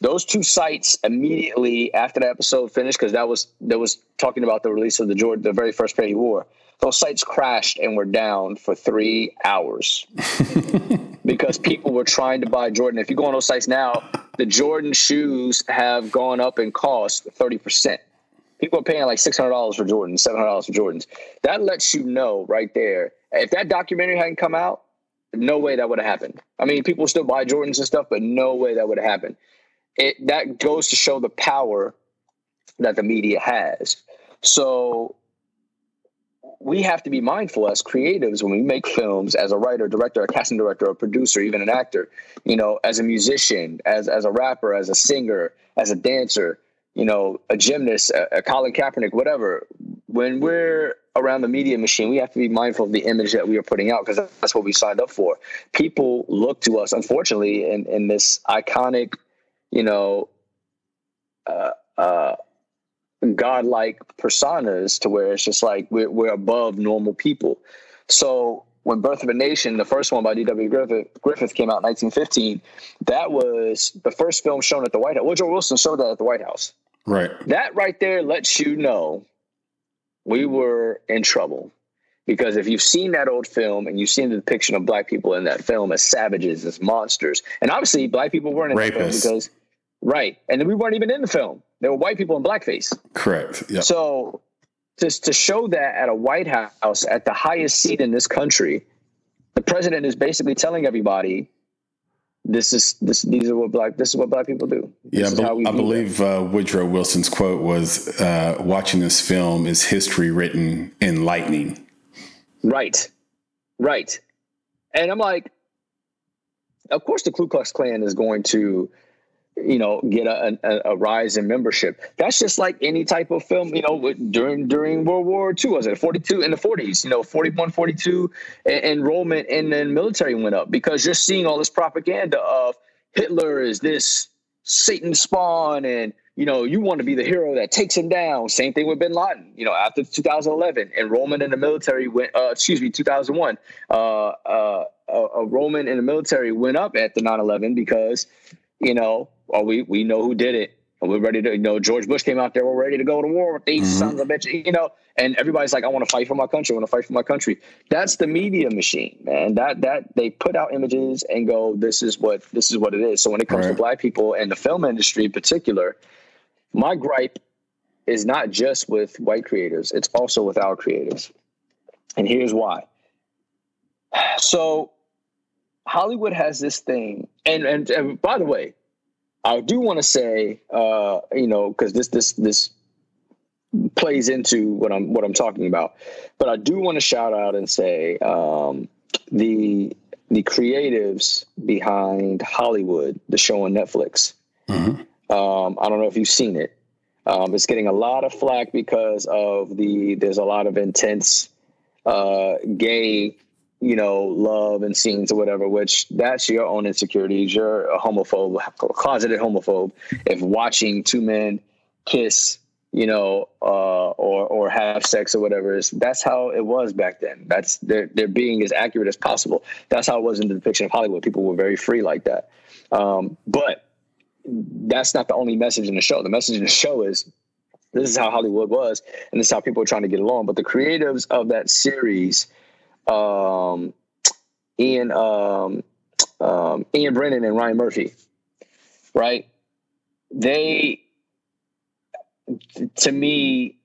Those two sites immediately after the episode finished, because that was that was talking about the release of the Jordan, the very first pair he wore. Those sites crashed and were down for three hours because people were trying to buy Jordan. If you go on those sites now, the Jordan shoes have gone up in cost thirty percent. People are paying like six hundred dollars for Jordans, seven hundred dollars for Jordans. That lets you know right there. If that documentary hadn't come out, no way that would have happened. I mean, people still buy Jordans and stuff, but no way that would have happened. It that goes to show the power that the media has. So we have to be mindful as creatives when we make films, as a writer, director, a casting director, a producer, even an actor, you know, as a musician, as as a rapper, as a singer, as a dancer, you know, a gymnast, a, a Colin Kaepernick, whatever. When we're around the media machine, we have to be mindful of the image that we are putting out because that's what we signed up for. People look to us, unfortunately, in, in this iconic, you know, uh, uh, godlike personas to where it's just like we're, we're above normal people. So when Birth of a Nation, the first one by D.W. Griffith, Griffith came out in 1915, that was the first film shown at the White House. Woodrow Wilson showed that at the White House. Right. That right there lets you know we were in trouble. Because if you've seen that old film and you've seen the depiction of black people in that film as savages, as monsters, and obviously black people weren't in the film because, right, and then we weren't even in the film. There were white people in blackface. Correct. Yeah. So just to show that at a White House at the highest seat in this country, the president is basically telling everybody, "This is this. These are what black. This is what black people do. This Yeah, I, is bel- how we I believe uh, Woodrow Wilson's quote was, uh, "Watching this film is history written in lightning." Right, right. And I'm like, of course, the Ku Klux Klan is going to, you know, get a, a, a rise in membership. That's just like any type of film, you know, during during World War II, was it 42 in the 40s, you know, 41, 42, en- enrollment in the military went up because you're seeing all this propaganda of Hitler is this Satan spawn and you know, you want to be the hero that takes him down. Same thing with Bin Laden. You know, after 2011, enrollment in the military went. Uh, excuse me, 2001. Uh, uh, Roman in the military went up at the 9/11 because you know, well, we we know who did it. We're ready to, you know, George Bush came out there, we're ready to go to war with these mm-hmm. sons of bitches, you know, and everybody's like, I want to fight for my country, I want to fight for my country. That's the media machine, man. That that they put out images and go, this is what this is what it is. So when it comes right. to black people and the film industry in particular, my gripe is not just with white creators, it's also with our creators. And here's why. So Hollywood has this thing, and, and, and by the way, I do want to say, uh, you know, because this this this plays into what I'm what I'm talking about, but I do want to shout out and say um, the the creatives behind Hollywood, the show on Netflix. Mm-hmm. Um, I don't know if you've seen it. Um, it's getting a lot of flack because of the there's a lot of intense uh, gay you know, love and scenes or whatever, which that's your own insecurities. You're a homophobe, closeted homophobe. If watching two men kiss, you know, uh, or or have sex or whatever is that's how it was back then. That's they're they're being as accurate as possible. That's how it was in the depiction of Hollywood. People were very free like that. Um, but that's not the only message in the show. The message in the show is this is how Hollywood was, and this is how people are trying to get along. But the creatives of that series um, Ian um, um, Ian Brennan and Ryan Murphy, right? They, to me,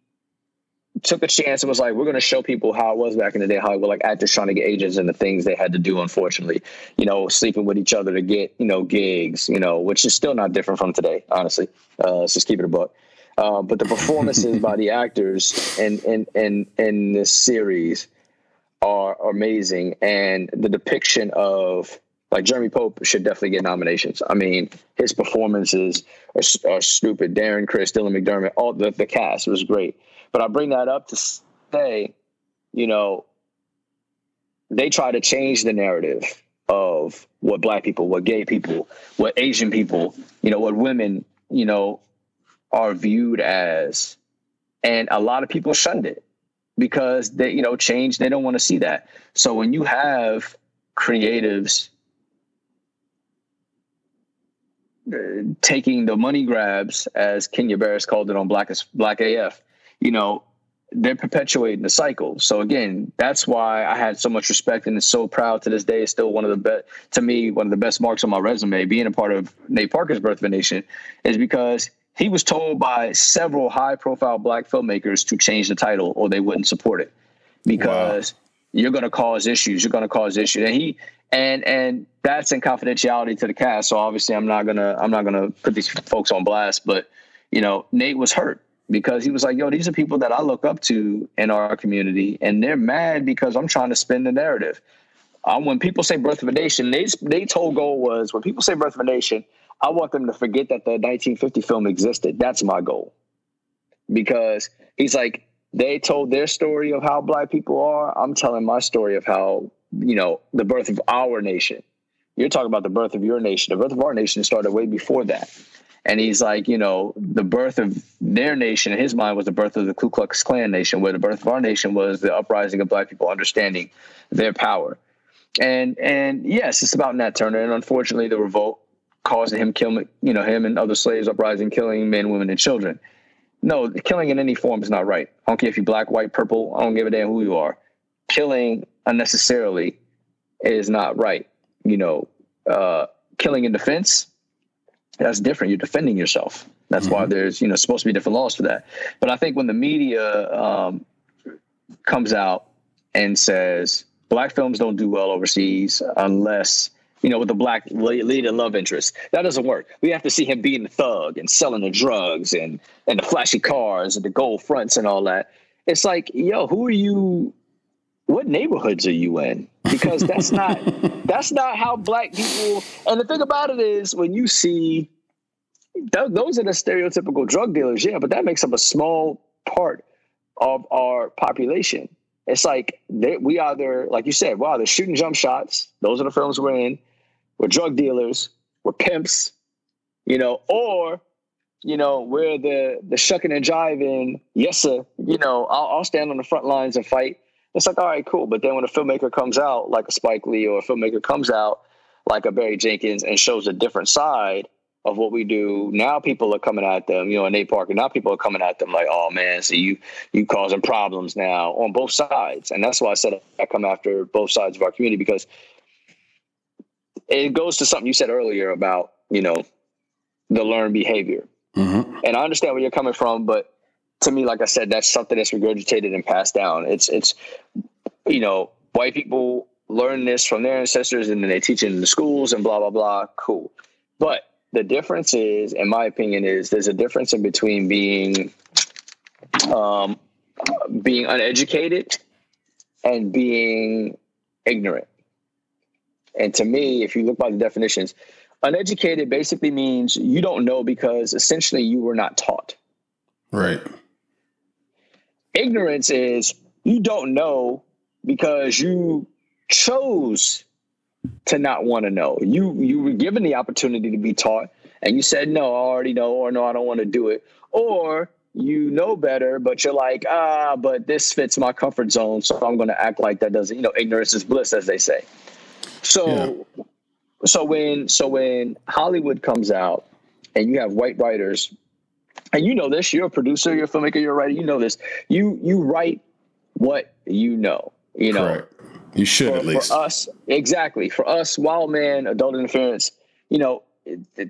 took a chance and was like, we're going to show people how it was back in the day, Hollywood, like actors trying to get agents and the things they had to do, unfortunately, you know, sleeping with each other to get, you know, gigs, you know, which is still not different from today, honestly. Uh, let's just keep it a book. Uh, but the performances by the actors in, in, in, in this series are amazing, and the depiction of like Jeremy Pope should definitely get nominations. I mean, his performances are, are stupid. Darren Criss, Dylan McDermott, all the, the cast was great. But I bring that up to say, you know, they try to change the narrative of what black people, what gay people, what Asian people, you know, what women, you know, are viewed as. And a lot of people shunned it because they, you know, change, they don't want to see that. So when you have creatives uh, taking the money grabs, as Kenya Barris called it on Black, Black AF, you know, they're perpetuating the cycle. So again, that's why I had so much respect and is so proud to this day. It's still one of the best, to me, one of the best marks on my resume. Being a part of Nate Parker's Birth of a Nation is because he was told by several high profile black filmmakers to change the title or they wouldn't support it because wow. you're going to cause issues. You're going to cause issues. And he, and, and that's in confidentiality to the cast. So obviously I'm not going to, I'm not going to put these folks on blast, but you know, Nate was hurt because he was like, yo, these are people that I look up to in our community and they're mad because I'm trying to spin the narrative. Um, when people say birth of a nation, Nate's, Nate's whole goal was when people say birth of a nation, I want them to forget that the 1950 film existed. That's my goal. Because he's like, they told their story of how black people are. I'm telling my story of how, you know, the birth of our nation. You're talking about the birth of your nation. The birth of our nation started way before that. And he's like, you know, the birth of their nation in his mind was the birth of the Ku Klux Klan nation, where the birth of our nation was the uprising of black people understanding their power. And and yes, it's about Nat Turner. And unfortunately, the revolt causing him kill, you know, him and other slaves uprising, killing men, women, and children. No, killing in any form is not right. I don't care if you're black, white, purple. I don't give a damn who you are. Killing unnecessarily is not right. You know, uh, killing in defense, that's different. You're defending yourself. That's mm-hmm. why there's, you know, supposed to be different laws for that. But I think when the media um, comes out and says black films don't do well overseas unless you know, with the black lead and love interest. That doesn't work. We have to see him being a thug and selling the drugs and and the flashy cars and the gold fronts and all that. It's like, yo, who are you? What neighborhoods are you in? Because that's not that's not how black people. And the thing about it is, when you see th- those are the stereotypical drug dealers, yeah, but that makes up a small part of our population. It's like they, we either, like you said, wow, they're shooting jump shots. Those are the films we're in. We're drug dealers. We're pimps, you know, or you know, we're the the shucking and jiving. Yes, sir. You know, I'll, I'll stand on the front lines and fight It's like, all right, cool. But then when a filmmaker comes out, like a Spike Lee, or a filmmaker comes out like a Barry Jenkins and shows a different side of what we do, now people are coming at them, you know, in Nate Parker, now people are coming at them like, oh man, so you you causing problems now on both sides. And that's why I said I come after both sides of our community because it goes to something you said earlier about, you know, the learned behavior. Mm-hmm. And I understand where you're coming from, but to me, like I said, that's something that's regurgitated and passed down. It's it's you know, white people learn this from their ancestors and then they teach it in the schools and blah blah blah. Cool. But the difference is, in my opinion, is there's a difference in between being um, being uneducated and being ignorant. And to me, if you look by the definitions, uneducated basically means you don't know because essentially you were not taught. Right. Ignorance is you don't know because you chose to not want to know. You you were given the opportunity to be taught and you said no, I already know or no, I don't want to do it. Or you know better, but you're like, ah, but this fits my comfort zone, so I'm going to act like that doesn't, you know, ignorance is bliss as they say. So yeah. so when so when Hollywood comes out and you have white writers and you know this, you're a producer, you're a filmmaker, you're a writer, you know this. You you write what you know, you know. Correct you should for, at least. For us, exactly. For us, wild man, adult interference, you know,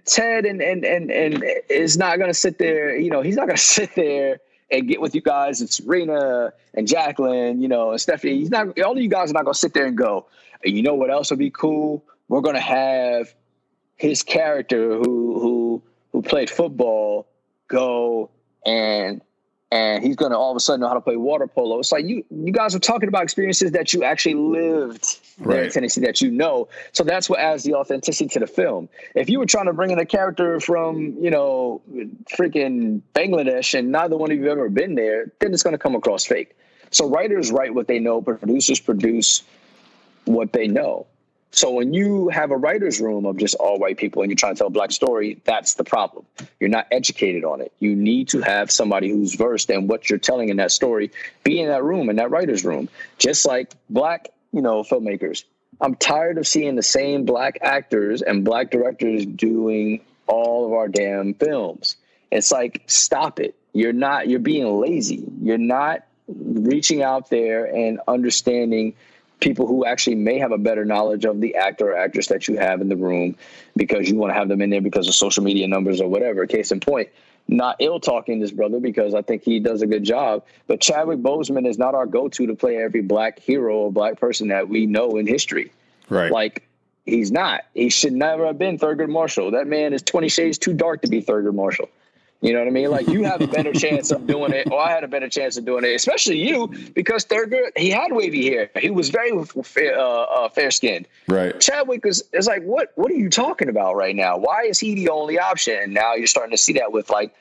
Ted and and and and is not going to sit there. You know, he's not going to sit there and get with you guys and Serena and Jacqueline, you know, and Stephanie. He's not. All of you guys are not going to sit there and go. You know what else would be cool? We're going to have his character who who who played football go and and he's going to all of a sudden know how to play water polo. It's like you you guys are talking about experiences that you actually lived right. in Tennessee that you know. So that's what adds the authenticity to the film. If you were trying to bring in a character from you know freaking Bangladesh and neither one of you ever been there, then it's going to come across fake. So writers write what they know, but producers produce what they know. So when you have a writer's room of just all white people and you're trying to tell a black story, that's the problem. You're not educated on it. You need to have somebody who's versed in what you're telling in that story, be in that room, in that writer's room. Just like black, you know, filmmakers. I'm tired of seeing the same black actors and black directors doing all of our damn films. It's like, stop it. You're not, you're being lazy. You're not reaching out there and understanding people who actually may have a better knowledge of the actor or actress that you have in the room because you want to have them in there because of social media numbers or whatever. Case in point, not ill talking this brother because I think he does a good job. But Chadwick Boseman is not our go to to play every black hero or black person that we know in history. Right. Like he's not. He should never have been Thurgood Marshall. That man is 20 shades too dark to be Thurgood Marshall. You know what I mean? Like you have a better chance of doing it, or I had a better chance of doing it, especially you, because Thurgood he had wavy hair. He was very fair, uh, uh, fair skinned. Right. Chadwick is is like, what What are you talking about right now? Why is he the only option? And now you're starting to see that with like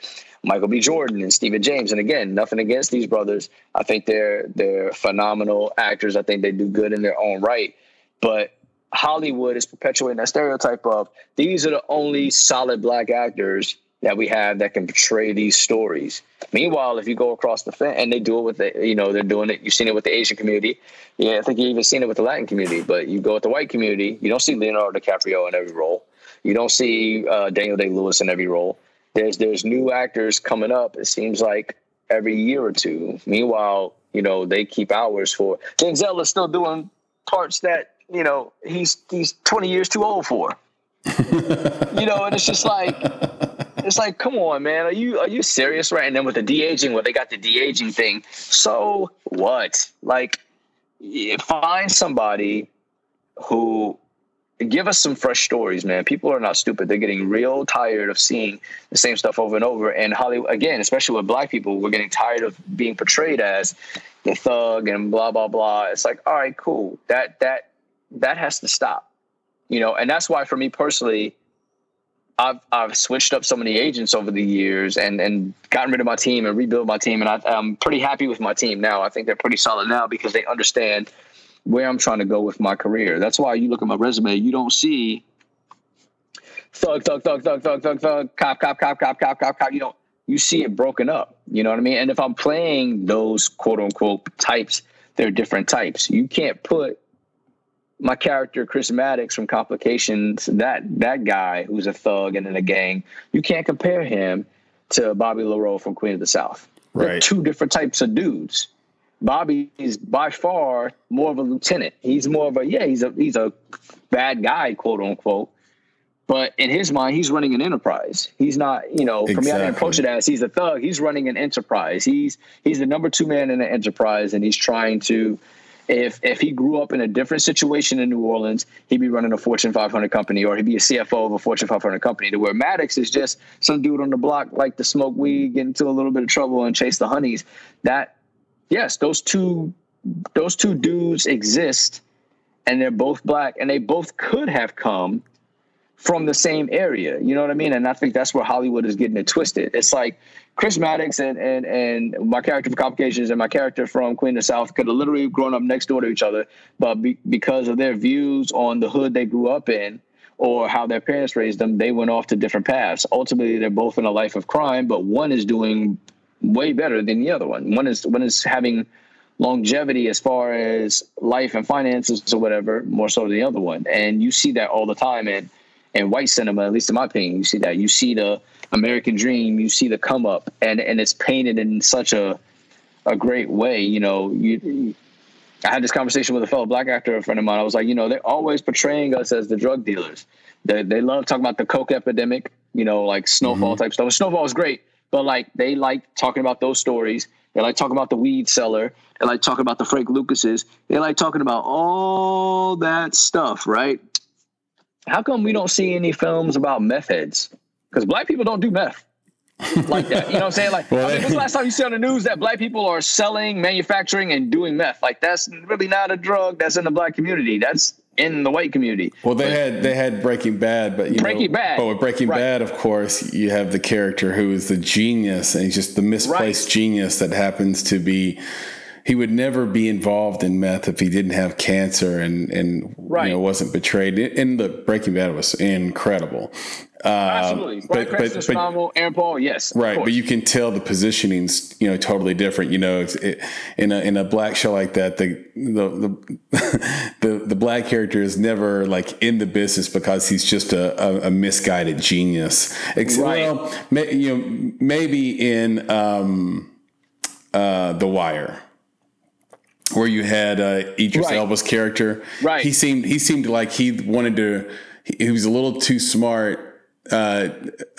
Michael B. Jordan and Stephan James. And again, nothing against these brothers. I think they're they're phenomenal actors. I think they do good in their own right. But Hollywood is perpetuating that stereotype of these are the only solid black actors that we have that can portray these stories. Meanwhile, if you go across the fence and they do it with the, you know, they're doing it. You've seen it with the Asian community. Yeah, I think you've even seen it with the Latin community. But you go with the white community, you don't see Leonardo DiCaprio in every role. You don't see uh, Daniel Day Lewis in every role. There's there's new actors coming up. It seems like every year or two. Meanwhile, you know they keep hours for. Denzel is still doing parts that you know he's he's 20 years too old for. you know, and it's just like it's like, come on, man, are you are you serious, right? And then with the de aging, well, they got the de aging thing. So what? Like, find somebody who give us some fresh stories, man. People are not stupid. They're getting real tired of seeing the same stuff over and over. And Hollywood, again, especially with black people, we're getting tired of being portrayed as the thug and blah blah blah. It's like, all right, cool. That that that has to stop. You know, and that's why for me personally, I've I've switched up so many agents over the years and and gotten rid of my team and rebuilt my team and I, I'm pretty happy with my team now. I think they're pretty solid now because they understand where I'm trying to go with my career. That's why you look at my resume, you don't see thug thug thug thug thug thug thug cop cop cop cop cop cop cop. You don't you see it broken up. You know what I mean? And if I'm playing those quote unquote types, they're different types. You can't put my character Chris Maddox from Complications, that that guy who's a thug and in a gang, you can't compare him to Bobby LaRoe from Queen of the South. Right. They're two different types of dudes. Bobby is by far more of a lieutenant. He's more of a yeah, he's a he's a bad guy, quote unquote. But in his mind, he's running an enterprise. He's not, you know, exactly. for me, I didn't approach it as he's a thug. He's running an enterprise. He's he's the number two man in the enterprise, and he's trying to if if he grew up in a different situation in New Orleans, he'd be running a Fortune 500 company, or he'd be a CFO of a Fortune 500 company. To where Maddox is just some dude on the block like to smoke weed, get into a little bit of trouble, and chase the honeys. That yes, those two those two dudes exist, and they're both black, and they both could have come from the same area. You know what I mean? And I think that's where Hollywood is getting it twisted. It's like Chris Maddox and and and my character from Complications and my character from Queen of the South could have literally grown up next door to each other, but be, because of their views on the hood they grew up in or how their parents raised them, they went off to different paths. Ultimately, they're both in a life of crime, but one is doing way better than the other one. One is one is having longevity as far as life and finances or whatever, more so than the other one. And you see that all the time. And in white cinema, at least in my opinion, you see that. You see the American dream, you see the come up, and and it's painted in such a a great way. You know, you. I had this conversation with a fellow black actor, a friend of mine. I was like, you know, they're always portraying us as the drug dealers. They, they love talking about the coke epidemic, you know, like snowfall mm-hmm. type stuff. Snowfall is great, but like they like talking about those stories. They like talking about the weed seller. They like talking about the Frank Lucases. They like talking about all that stuff, right? How come we don't see any films about meth heads? Because black people don't do meth like that. You know what I'm saying? Like, well, I mean, when's the last time you see on the news that black people are selling, manufacturing, and doing meth? Like, that's really not a drug that's in the black community. That's in the white community. Well, they but, had they had Breaking Bad, but you Breaking know, Bad. But with Breaking right. Bad, of course, you have the character who is the genius, and he's just the misplaced right. genius that happens to be he would never be involved in meth if he didn't have cancer and and right. you know wasn't betrayed. And the Breaking Bad was incredible. Uh, Absolutely, but, but, but. Aaron Paul, yes, right. But you can tell the positioning's you know totally different. You know, it, in a in a black show like that, the the the, the, the black character is never like in the business because he's just a, a, a misguided genius. Except, right. Well, may, you know, maybe in um, uh, The Wire where you had uh, Idris right. Elba's character. Right. He seemed he seemed like he wanted to. He was a little too smart. Uh,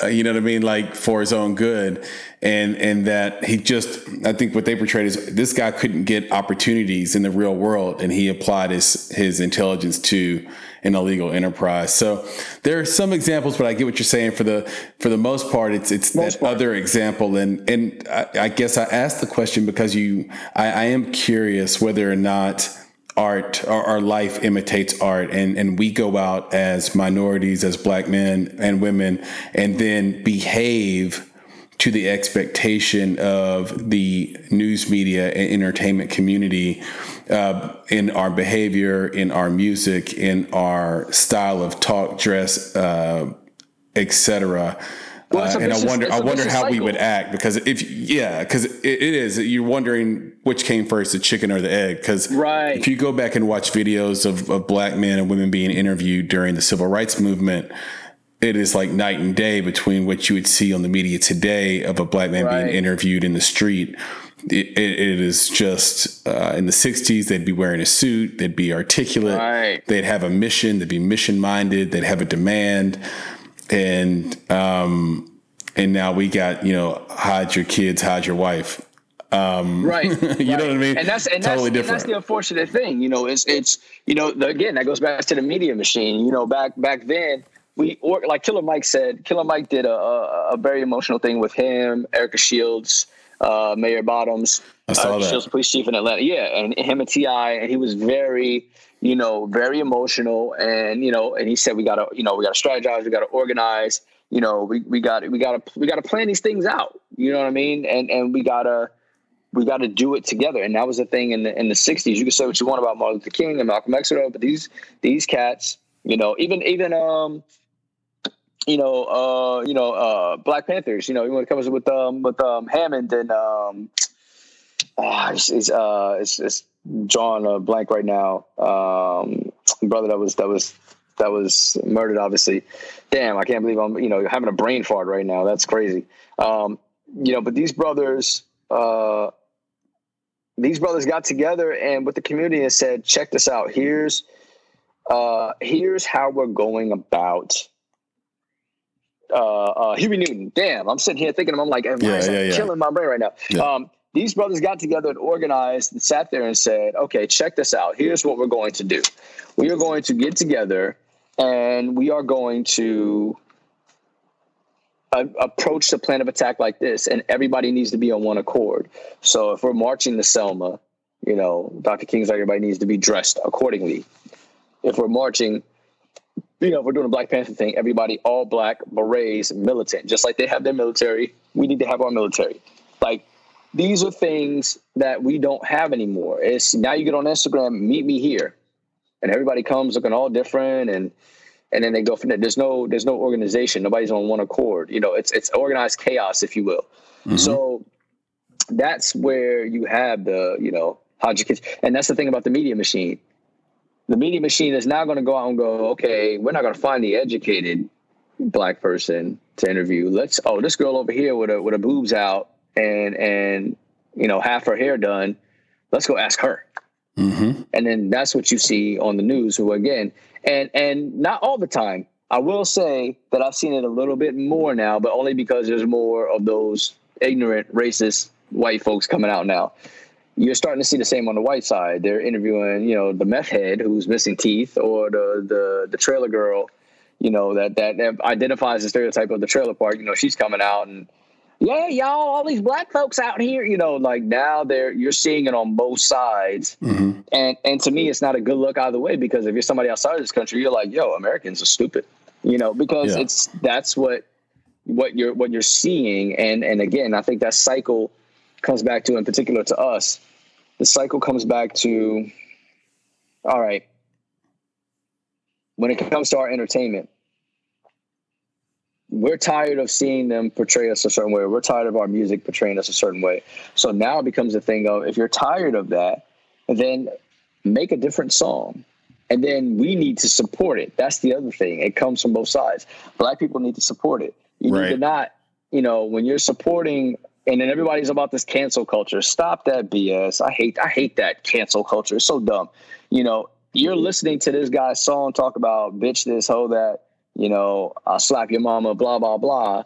uh, you know what I mean, like for his own good, and and that he just. I think what they portrayed is this guy couldn't get opportunities in the real world, and he applied his his intelligence to an illegal enterprise. So there are some examples, but I get what you're saying. For the for the most part, it's it's most that part. other example, and and I, I, guess I asked the question because you, I, I am curious whether or not art or our life imitates art and and we go out as minorities as black men and women and then behave to the expectation of the news media and entertainment community uh, in our behavior, in our music, in our style of talk, dress, uh, etc. Well, uh, and vicious, I wonder, I wonder how cycle. we would act because if, yeah, because it, it is. You're wondering which came first, the chicken or the egg. Because right. if you go back and watch videos of, of black men and women being interviewed during the civil rights movement, it is like night and day between what you would see on the media today of a black man right. being interviewed in the street. It, it, it is just uh, in the 60s, they'd be wearing a suit, they'd be articulate, right. they'd have a mission, they'd be mission minded, they'd have a demand. And, um, and now we got, you know, hide your kids, hide your wife. Um, right. you right. know what I mean? And that's, and totally that's, different. And that's the unfortunate thing, you know, it's, it's, you know, the, again, that goes back to the media machine, you know, back, back then, we or like Killer Mike said, Killer Mike did a, a, a very emotional thing with him, Erika Shields, uh, Mayor Bottoms, I saw uh, that. Shields police chief in Atlanta. Yeah, and him and T.I., and he was very, you know, very emotional, and you know, and he said we gotta, you know, we gotta strategize, we gotta organize, you know, we we got we gotta we gotta plan these things out. You know what I mean? And and we gotta we got to do it together. And that was the thing in the in the '60s. You can say what you want about Martin Luther King and Malcolm X, but these these cats, you know, even even um you know, uh, you know, uh, Black Panthers. You know, when it comes with um, with um, Hammond and um, uh, it's, it's, uh, it's, it's drawing a blank right now. Um, brother that was that was that was murdered. Obviously, damn, I can't believe I'm you know having a brain fart right now. That's crazy. Um, you know, but these brothers, uh, these brothers got together and with the community and said, check this out. Here's uh, here's how we're going about uh, uh, Huey Newton. Damn, I'm sitting here thinking, I'm like, yeah, yeah, yeah. killing my brain right now. Yeah. Um, these brothers got together and organized and sat there and said, okay, check this out. Here's what we're going to do. We are going to get together and we are going to uh, approach the plan of attack like this. And everybody needs to be on one accord. So if we're marching to Selma, you know, Dr. King's like everybody needs to be dressed accordingly. If we're marching you know, if we're doing a Black Panther thing, everybody all black, berets, militant, just like they have their military. We need to have our military. Like these are things that we don't have anymore. It's now you get on Instagram, meet me here, and everybody comes looking all different, and and then they go from there. There's no there's no organization. Nobody's on one accord. You know, it's it's organized chaos, if you will. Mm-hmm. So that's where you have the you know Haji kids, and that's the thing about the media machine the media machine is now going to go out and go, okay, we're not going to find the educated black person to interview. Let's oh, this girl over here with a with a boobs out and and you know half her hair done. Let's go ask her. Mm-hmm. And then that's what you see on the news. Who again, and and not all the time. I will say that I've seen it a little bit more now, but only because there's more of those ignorant, racist white folks coming out now you're starting to see the same on the white side. They're interviewing, you know, the meth head who's missing teeth, or the the the trailer girl, you know, that that, that identifies the stereotype of the trailer park. You know, she's coming out and yeah, y'all, all these black folks out here, you know, like now they're you're seeing it on both sides, mm-hmm. and and to me, it's not a good look either way because if you're somebody outside of this country, you're like, yo, Americans are stupid, you know, because yeah. it's that's what what you're what you're seeing, and and again, I think that cycle comes back to, in particular to us, the cycle comes back to all right, when it comes to our entertainment, we're tired of seeing them portray us a certain way. We're tired of our music portraying us a certain way. So now it becomes a thing of if you're tired of that, then make a different song. And then we need to support it. That's the other thing. It comes from both sides. Black people need to support it. You right. need to not, you know, when you're supporting and then everybody's about this cancel culture. Stop that BS. I hate I hate that cancel culture. It's so dumb. You know, you're mm-hmm. listening to this guy's song talk about bitch this, hoe that, you know, I'll slap your mama, blah, blah, blah.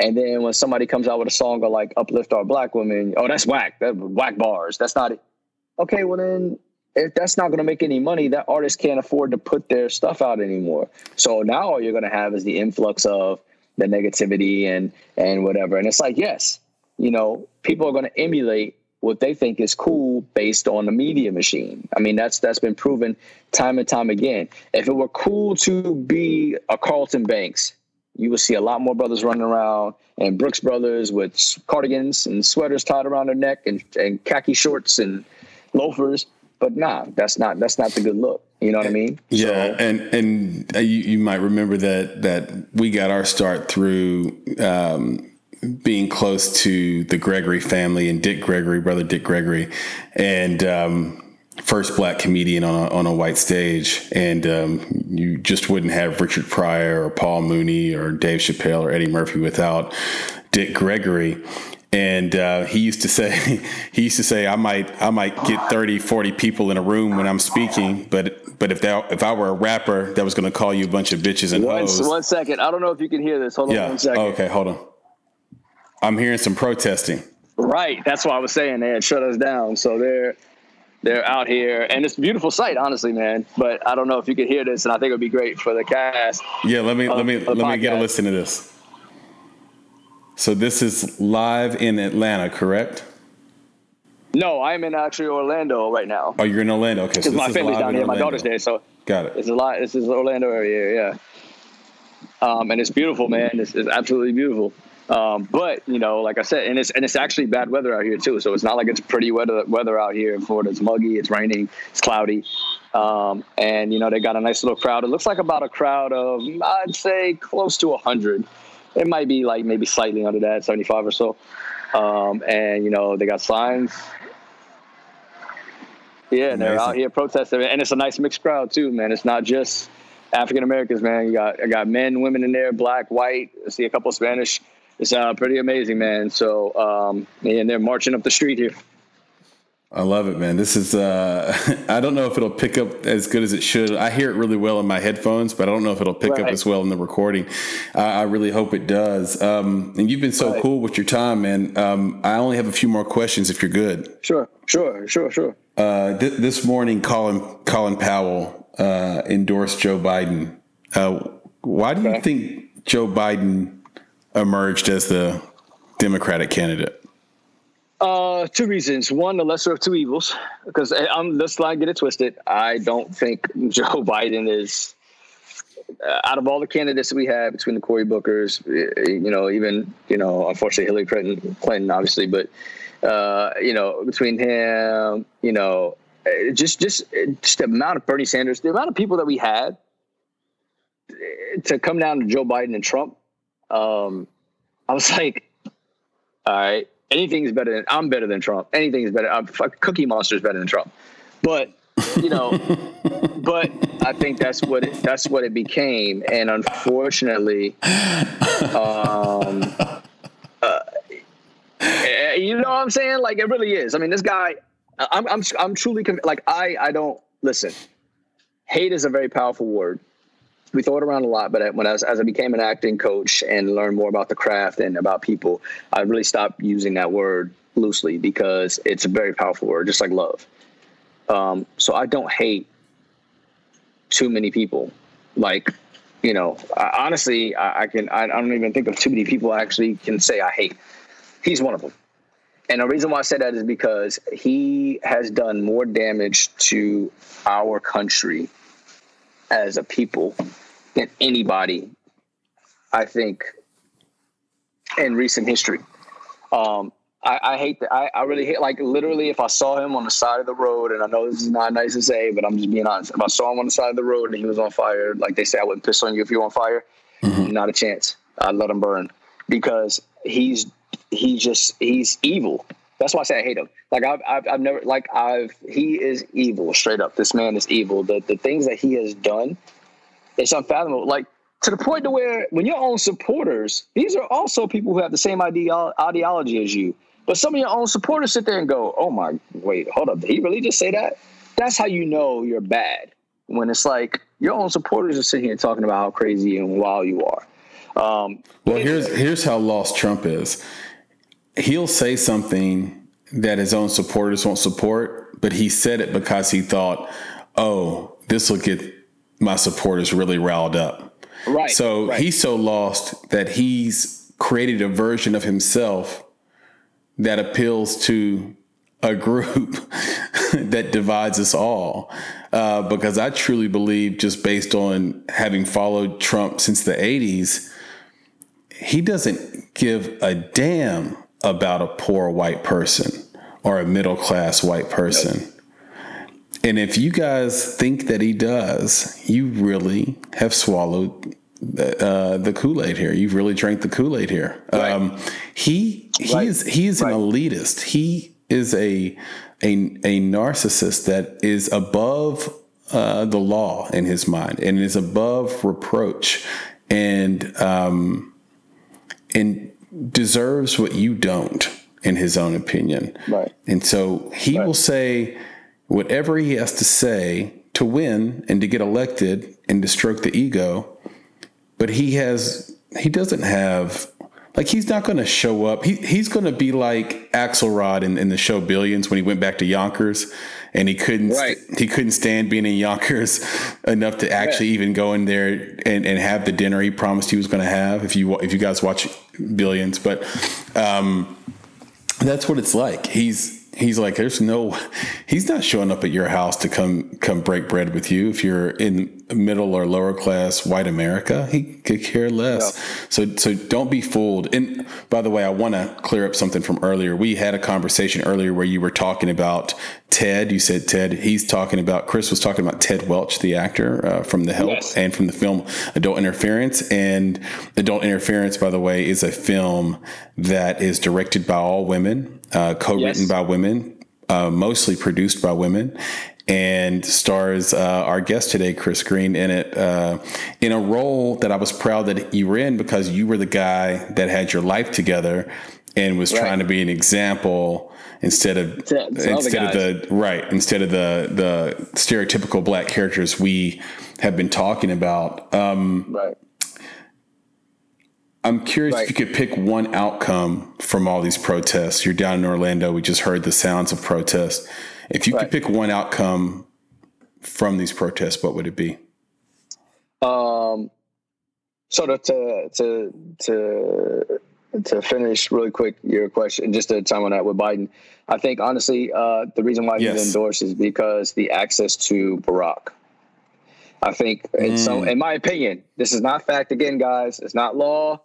And then when somebody comes out with a song of like uplift our black women, oh, that's whack. That whack bars. That's not it. Okay, well then if that's not going to make any money, that artist can't afford to put their stuff out anymore. So now all you're going to have is the influx of the negativity and and whatever. And it's like, yes, you know, people are going to emulate what they think is cool based on the media machine. I mean, that's that's been proven time and time again. If it were cool to be a Carlton Banks, you would see a lot more brothers running around and Brooks brothers with cardigans and sweaters tied around their neck and, and khaki shorts and loafers. But nah, that's not that's not the good look. You know what I mean? Yeah, so, and and you, you might remember that that we got our start through um, being close to the Gregory family and Dick Gregory, brother Dick Gregory, and um, first black comedian on a, on a white stage. And um, you just wouldn't have Richard Pryor or Paul Mooney or Dave Chappelle or Eddie Murphy without Dick Gregory. And uh, he used to say, he used to say, I might, I might get 30, 40 people in a room when I'm speaking, but but if that if I were a rapper that was going to call you a bunch of bitches and one, hoes. One second, I don't know if you can hear this. Hold on yeah. one second. okay, hold on. I'm hearing some protesting. Right. That's why I was saying they had shut us down. So they're they're out here and it's a beautiful sight, honestly, man. But I don't know if you could hear this and I think it would be great for the cast. Yeah, let me of, let me let podcast. me get a listen to this. So this is live in Atlanta, correct? No, I'm in actually Orlando right now. Oh, you're in Orlando. Okay, because so my family's down here. My daughter's there, so got it. This is a lot. This is Orlando area, yeah. Um, and it's beautiful, man. It's, it's absolutely beautiful. Um, but you know, like I said, and it's and it's actually bad weather out here too. So it's not like it's pretty weather weather out here in Florida. It's muggy, it's raining, it's cloudy, um, and you know they got a nice little crowd. It looks like about a crowd of I'd say close to hundred. It might be like maybe slightly under that, seventy five or so. Um, and you know they got signs. Yeah, and they're out here protesting, and it's a nice mixed crowd too, man. It's not just African Americans, man. You got I got men, women in there, black, white. I see a couple of Spanish. It's uh, pretty amazing, man. So, um, and they're marching up the street here. I love it, man. This is, uh, I don't know if it'll pick up as good as it should. I hear it really well in my headphones, but I don't know if it'll pick right. up as well in the recording. Uh, I really hope it does. Um, and you've been so right. cool with your time, man. Um, I only have a few more questions if you're good. Sure, sure, sure, sure. Uh, th- this morning, Colin, Colin Powell uh, endorsed Joe Biden. Uh, why do okay. you think Joe Biden emerged as the Democratic candidate? Uh, two reasons. One, the lesser of two evils, because eh, I'm let's not get it twisted. I don't think Joe Biden is uh, out of all the candidates that we have between the Cory Bookers, eh, eh, you know, even you know, unfortunately Hillary Clinton, Clinton, obviously, but uh, you know, between him, you know, just just just the amount of Bernie Sanders, the amount of people that we had to come down to Joe Biden and Trump. Um, I was like, all right anything's better than I'm better than Trump. Anything's better. I'm, Cookie Monster's better than Trump. But you know, but I think that's what it, that's what it became, and unfortunately, um, uh, you know what I'm saying? Like it really is. I mean, this guy, I'm I'm I'm truly like I I don't listen. Hate is a very powerful word we throw it around a lot, but when I was, as I became an acting coach and learned more about the craft and about people, I really stopped using that word loosely because it's a very powerful word, just like love. Um, so I don't hate too many people. Like, you know, I, honestly, I, I can, I, I don't even think of too many people I actually can say I hate. He's one of them. And the reason why I say that is because he has done more damage to our country as a people than anybody, I think, in recent history. Um, I, I, hate that. I, I really hate, like, literally, if I saw him on the side of the road, and I know this is not nice to say, but I'm just being honest. If I saw him on the side of the road and he was on fire, like they say, I wouldn't piss on you if you're on fire. Mm-hmm. Not a chance. I'd let him burn because he's, he just, he's evil. That's why I say I hate him. Like I've, I've, I've never like I've he is evil straight up. This man is evil. The the things that he has done, it's unfathomable. Like to the point to where when your own supporters, these are also people who have the same ideo- ideology as you. But some of your own supporters sit there and go, "Oh my, wait, hold up, did he really just say that?" That's how you know you're bad. When it's like your own supporters are sitting here talking about how crazy and wild you are. Um, well, here's here's how lost Trump is he'll say something that his own supporters won't support, but he said it because he thought, oh, this will get my supporters really riled up. Right. So right. he's so lost that he's created a version of himself that appeals to a group that divides us all. Uh, because I truly believe, just based on having followed Trump since the 80s, he doesn't give a damn about a poor white person or a middle class white person. Yep. And if you guys think that he does, you really have swallowed the, uh, the Kool Aid here. You've really drank the Kool Aid here. Right. Um, he he right. is he is right. an elitist. He is a a a narcissist that is above uh, the law in his mind and is above reproach and um, and deserves what you don't, in his own opinion. Right. And so he right. will say whatever he has to say to win and to get elected and to stroke the ego. But he has, he doesn't have, like, he's not going to show up. He, he's going to be like Axelrod in, in the show Billions when he went back to Yonkers and he couldn't right. he couldn't stand being in Yonkers enough to actually yeah. even go in there and, and have the dinner he promised he was going to have. If you if you guys watch Billions, but um, that's what it's like. He's he's like, there's no, he's not showing up at your house to come come break bread with you if you're in middle or lower class white America. He could care less. Yeah. So so don't be fooled. And by the way, I want to clear up something from earlier. We had a conversation earlier where you were talking about Ted. You said Ted. He's talking about Chris was talking about Ted Welch, the actor uh, from The Help yes. and from the film Adult Interference. And Adult Interference, by the way, is a film that is directed by all women uh, co-written yes. by women, uh, mostly produced by women, and stars uh, our guest today, Chris Greene, in it uh, in a role that I was proud that you were in because you were the guy that had your life together and was right. trying to be an example instead of to, to instead of the right instead of the the stereotypical black characters we have been talking about. Um, right. I'm curious right. if you could pick one outcome from all these protests. You're down in Orlando. We just heard the sounds of protests. If you right. could pick one outcome from these protests, what would it be? Um, so to to to to finish really quick your question, just to time on that with Biden, I think honestly, uh, the reason why yes. he's endorsed is because the access to Barack. I think, mm. so in my opinion, this is not fact. Again, guys, it's not law.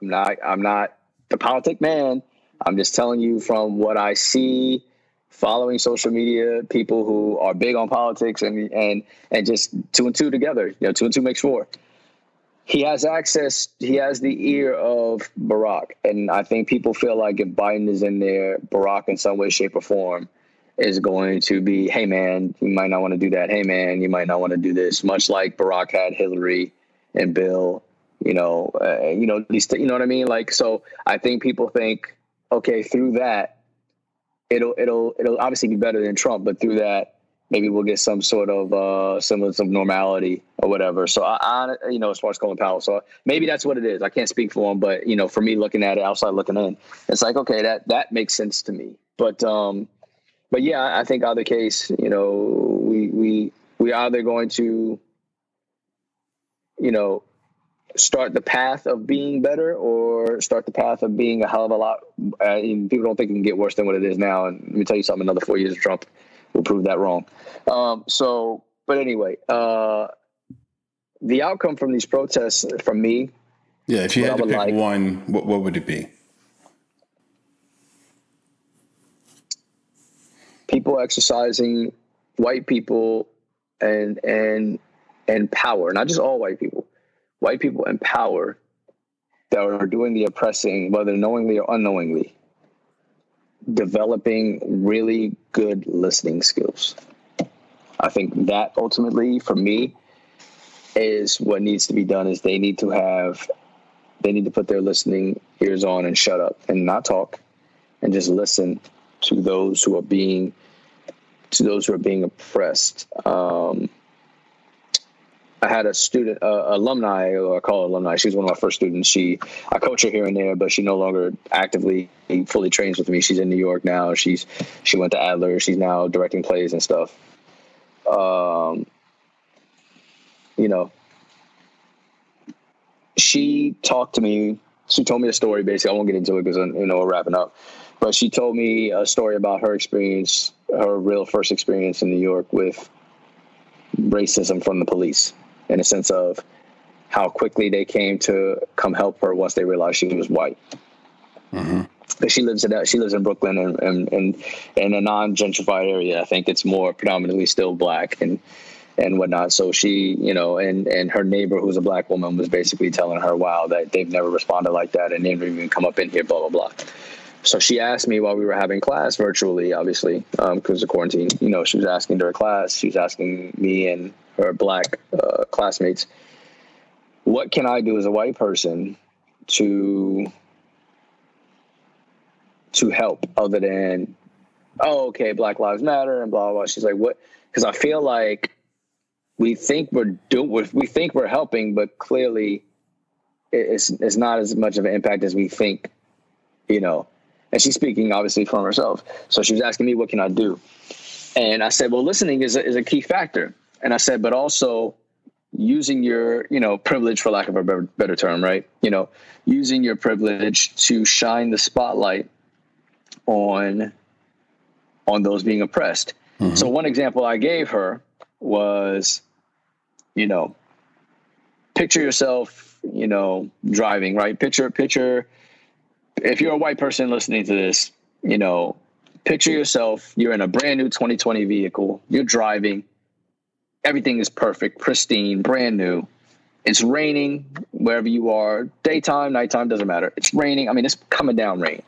I'm not. I'm not the politic man. I'm just telling you from what I see, following social media, people who are big on politics, and and and just two and two together. You know, two and two makes four he has access, he has the ear of Barack. And I think people feel like if Biden is in there, Barack in some way, shape, or form is going to be, hey man, you might not want to do that. Hey man, you might not want to do this. Much like Barack had Hillary and Bill, you know, uh, you know, least, you know what I mean? Like, so I think people think, okay, through that, it'll, it'll, it'll obviously be better than Trump, but through that, maybe we'll get some sort of uh, semblance of normality or whatever. So I, I, you know, as far as Colin Powell, so maybe that's what it is. I can't speak for him, but you know, for me looking at it outside looking in, it's like okay, that that makes sense to me. But um, but yeah, I think either case, you know, we we we either going to, you know, start the path of being better or start the path of being a hell of a lot. Uh, people don't think it can get worse than what it is now. And let me tell you something: another four years of Trump will prove that wrong. Um, so, but anyway, uh, the outcome from these protests, from me, yeah, if you had to pick like, one, what, what would it be? People exercising, white people, and and and power, not just all white people, white people and power that are doing the oppressing, whether knowingly or unknowingly, developing really good listening skills. I think that ultimately for me is what needs to be done is they need to have they need to put their listening ears on and shut up and not talk and just listen to those who are being to those who are being oppressed. Um, I had a student, uh, alumni, or I call alumni. She was one of my first students. She, I coach her here and there, but she no longer actively fully trains with me. She's in New York now. She's she went to Adler. She's now directing plays and stuff. Um, you know, she talked to me. She told me a story. Basically, I won't get into it because you know we're wrapping up. But she told me a story about her experience, her real first experience in New York with racism from the police in a sense of how quickly they came to come help her once they realized she was white. Mm-hmm. But she lives in she lives in Brooklyn and, and, and in a non gentrified area. I think it's more predominantly still black and and whatnot. So she, you know, and and her neighbor, who's a black woman, was basically telling her, "Wow, that they've never responded like that, and they never even come up in here." Blah blah blah. So she asked me while we were having class virtually, obviously, because um, of quarantine. You know, she was asking during class. She was asking me and her black uh, classmates, what can I do as a white person to to help other than oh okay black lives matter and blah blah, blah. she's like what because i feel like we think we're doing we think we're helping but clearly it's it's not as much of an impact as we think you know and she's speaking obviously from herself so she was asking me what can i do and i said well listening is a, is a key factor and I said, but also using your, you know, privilege for lack of a better, better term, right? You know, using your privilege to shine the spotlight on on those being oppressed. Mm-hmm. So one example I gave her was, you know, picture yourself, you know, driving, right? Picture picture if you're a white person listening to this, you know, picture yourself, you're in a brand new 2020 vehicle, you're driving, everything is perfect, pristine, brand new. It's raining wherever you are, daytime, nighttime, doesn't matter. It's raining. I mean, it's coming down rain.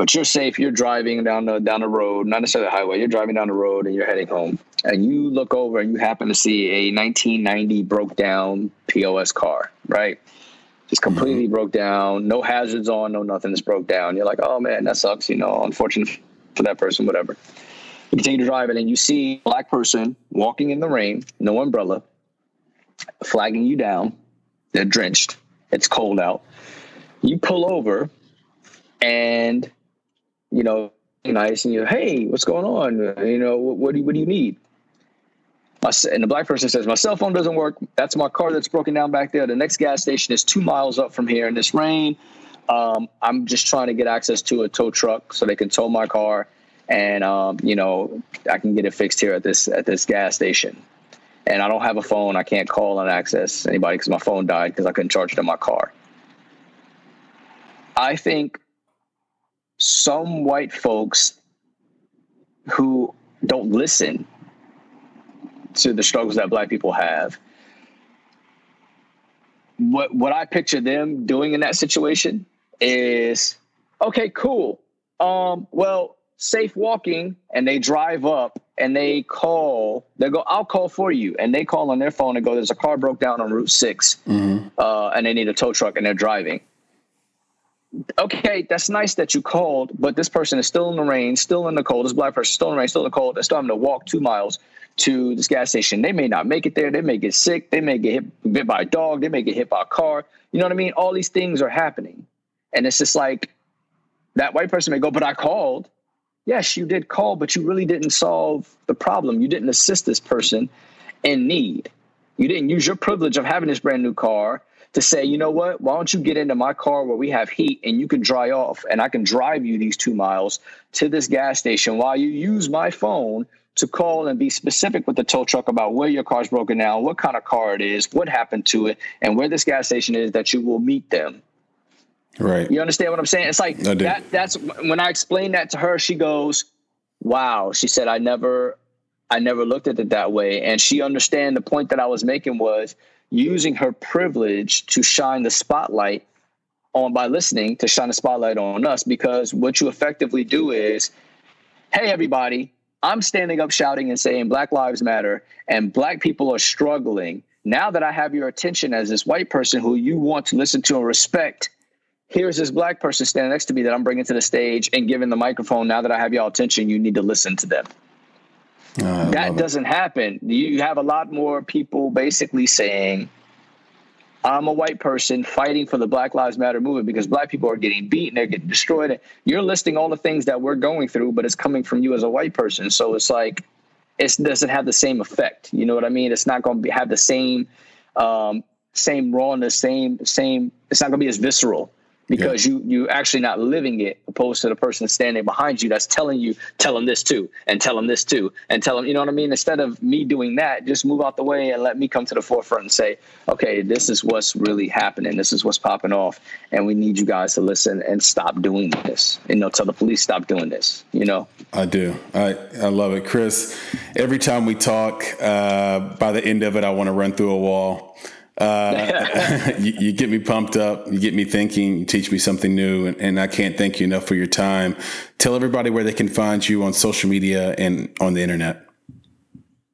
but you're safe. You're driving down the down the road, not necessarily the highway. You're driving down the road and you're heading home, and you look over and you happen to see a 1990 broke down POS car, right? Just completely mm-hmm. broke down. No hazards on, no nothing. Just broke down. You're like, oh man, that sucks. You know, unfortunate for that person, whatever. You continue to drive, and then you see a black person walking in the rain, no umbrella, flagging you down. They're drenched. It's cold out. You pull over, and you know, nice and you, hey, what's going on? You know, what, what do you, what do you need? My, and the black person says, my cell phone doesn't work. That's my car that's broken down back there. The next gas station is two miles up from here in this rain. Um, I'm just trying to get access to a tow truck so they can tow my car, and um, you know I can get it fixed here at this at this gas station. And I don't have a phone. I can't call and access anybody because my phone died because I couldn't charge it in my car. I think some white folks who don't listen to the struggles that black people have what what I picture them doing in that situation is okay, cool. Um, well, safe walking, and they drive up and they call. They go, I'll call for you, and they call on their phone and go, "There's a car broke down on Route 6 mm-hmm. uh, and they need a tow truck, and they're driving." Okay, that's nice that you called, but this person is still in the rain, still in the cold. This black person still in the rain, still in the cold. They're still having to walk two miles to this gas station. They may not make it there. They may get sick. They may get hit, bit by a dog. They may get hit by a car. You know what I mean? All these things are happening. And it's just like that white person may go, but I called. Yes, you did call, but you really didn't solve the problem. You didn't assist this person in need. You didn't use your privilege of having this brand new car to say, you know what, why don't you get into my car where we have heat and you can dry off and I can drive you these two miles to this gas station while you use my phone to call and be specific with the tow truck about where your car's broken down, what kind of car it is, what happened to it, and where this gas station is that you will meet them. Right. You understand what I'm saying? It's like that that's when I explained that to her, she goes, Wow. She said, I never I never looked at it that way. And she understand the point that I was making was using her privilege to shine the spotlight on by listening to shine the spotlight on us because what you effectively do is hey everybody i'm standing up shouting and saying black lives matter and black people are struggling. Now that i have your attention as this white person who you want to listen to and respect here's this black person standing next to me that i'm bringing to the stage and giving the microphone. Now that i have your attention you need to listen to them uh, that doesn't happen. You have a lot more people basically saying, I'm a white person fighting for the Black Lives Matter movement because black people are getting beaten, they're getting destroyed. You're listing all the things that we're going through, but it's coming from you as a white person. So it's like it doesn't have the same effect. You know what I mean? It's not going to have the same um, same rawness, same same. It's not going to be as visceral because yeah. you you actually not living it opposed to the person standing behind you that's telling you tell them this too and tell them this too and tell them you know what i mean? Instead of me doing that just move out the way and let me come to the forefront and say okay this is what's really happening. This is what's popping off and we need you guys to listen and stop doing this. You know tell the police stop doing this you know? I do. I i love it. Chris every time we talk uh, by the end of it i want to run through a wall uh, you, you, get me pumped up. You get me thinking. You teach me something new, and, and, I can't thank you enough for your time. Tell everybody where they can find you on social media and on the internet.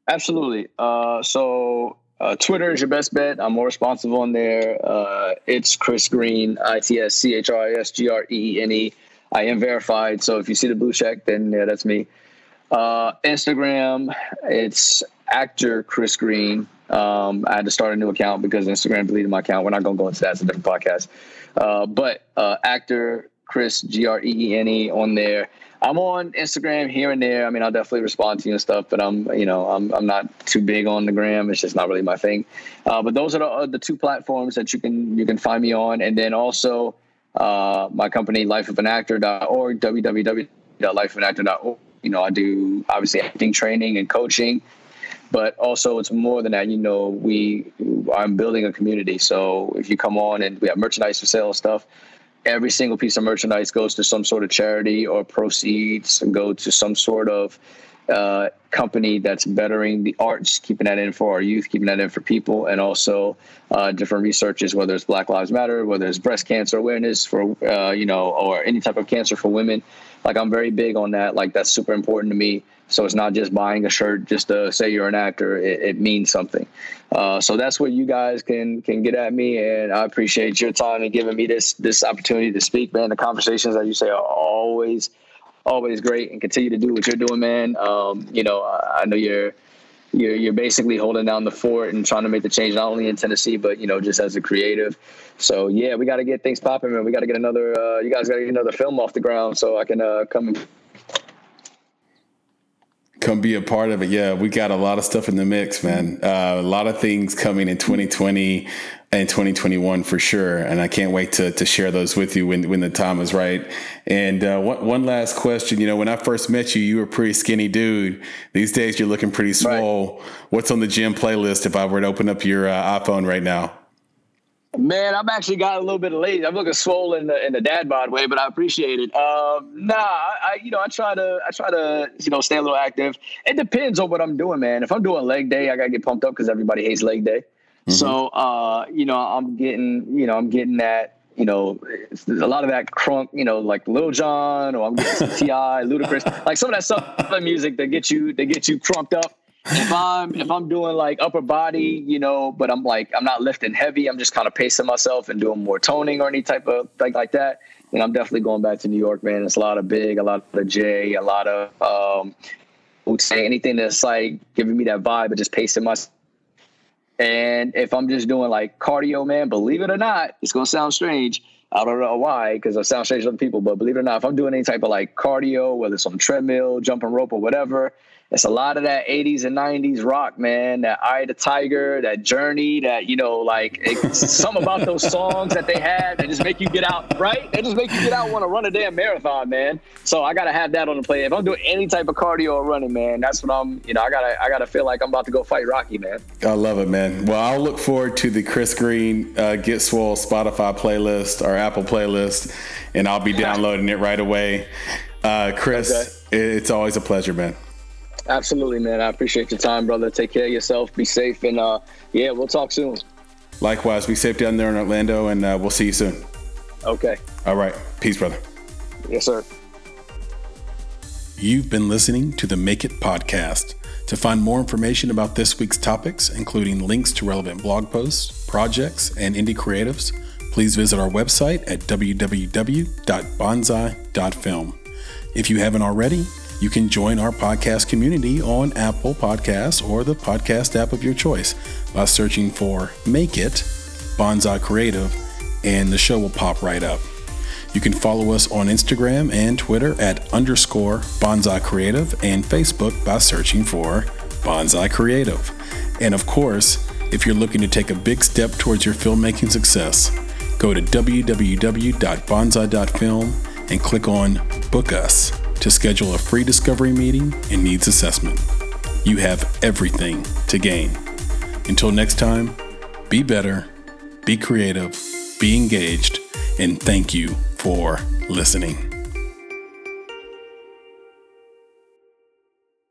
Absolutely. Uh, so uh, Twitter is your best bet. I'm more responsive on there. Uh, it's Chris Greene, I T S C H R I S G R E E N E. I am verified, so if you see the blue check, then yeah, that's me. Uh, Instagram, it's actor Chris Greene. Um, I had to start a new account because Instagram deleted my account. We're not going to go into that. It's a different podcast. Uh, but uh, actor Chris G R E E N E on there. I'm on Instagram here and there. I mean, I'll definitely respond to you and stuff, but I'm, you know, I'm, I'm not too big on the gram. It's just not really my thing. Uh, but those are the, uh, the two platforms that you can you can find me on, and then also uh, my company, lifeofanactor.org, www.lifeofanactor.org. You know, I do obviously acting training and coaching but also it's more than that. You know, we I'm building a community. So if you come on and we have merchandise for sale stuff, every single piece of merchandise goes to some sort of charity or proceeds go to some sort of uh, company that's bettering the arts, keeping that in for our youth, keeping that in for people, and also uh, different researches, whether it's Black Lives Matter, whether it's breast cancer awareness for, uh, you know, or any type of cancer for women. Like I'm very big on that. Like that's super important to me. So it's not just buying a shirt just to say you're an actor. It, it means something. Uh, so that's where you guys can can get at me, and I appreciate your time and giving me this this opportunity to speak, man. The conversations that you say are always always great and continue to do what you're doing, man. Um, you know, I, I know you're you're you're basically holding down the fort and trying to make the change not only in Tennessee but you know just as a creative. So yeah, we got to get things popping, man. We got to get another. Uh, you guys got to get another film off the ground so I can uh, come. Come be a part of it. Yeah, we got a lot of stuff in the mix, man. Uh, a lot of things coming in 2020 and 2021 for sure. And I can't wait to, to share those with you when, when the time is right. And uh, one, one last question. You know, when I first met you, you were a pretty skinny dude. These days, you're looking pretty swole. Right. What's on the gym playlist if I were to open up your uh, iPhone right now? Man, I'm actually got a little bit of lazy. I'm looking swollen in the, in the dad bod way, but I appreciate it. Um, nah, I, you know I try to I try to you know stay a little active. It depends on what I'm doing, man. If I'm doing leg day, I gotta get pumped up because everybody hates leg day. Mm-hmm. So uh, you know I'm getting you know I'm getting that you know a lot of that crunk you know like Lil Jon or I'm getting T.I. Ludacris like some of that stuff music that gets you that gets you crunked up if I'm if I'm doing like upper body, you know, but I'm like I'm not lifting heavy, I'm just kind of pacing myself and doing more toning or any type of thing like that. And I'm definitely going back to New York, man. It's a lot of big, a lot of the J, a lot of um would say anything that's like giving me that vibe, but just pacing myself. And if I'm just doing like cardio, man, believe it or not, it's gonna sound strange. I don't know why, because I sound strange to other people, but believe it or not, if I'm doing any type of like cardio, whether it's on treadmill, jumping rope, or whatever, it's a lot of that 80s and 90s rock, man. That Eye the Tiger, that Journey, that, you know, like some about those songs that they had that just make you get out, right? They just make you get out want to run a damn marathon, man. So I got to have that on the play. If I'm doing any type of cardio or running, man, that's what I'm, you know, I got to, I got to feel like I'm about to go fight Rocky, man. I love it, man. Well, I'll look forward to the Chris Greene uh, Get Swole Spotify playlist or Apple playlist, and I'll be downloading it right away. Uh, Chris, okay. it's always a pleasure, man. Absolutely, man. I appreciate your time, brother. Take care of yourself. Be safe, and uh, yeah, we'll talk soon. Likewise, be safe down there in Orlando, and uh, we'll see you soon. Okay. All right. Peace, brother. Yes, sir. You've been listening to the Make It podcast. To find more information about this week's topics, including links to relevant blog posts, projects, and indie creatives, please visit our website at www.bonsai.film. If you haven't already, you can join our podcast community on Apple Podcasts or the podcast app of your choice by searching for Make It Bonsai Creative, and the show will pop right up. You can follow us on Instagram and Twitter at underscore Bonsai Creative and Facebook by searching for Bonsai Creative. And of course, if you're looking to take a big step towards your filmmaking success, go to www.bonsai.film and click on Book Us to schedule a free discovery meeting and needs assessment. You have everything to gain. Until next time, be better, be creative, be engaged, and thank you for listening.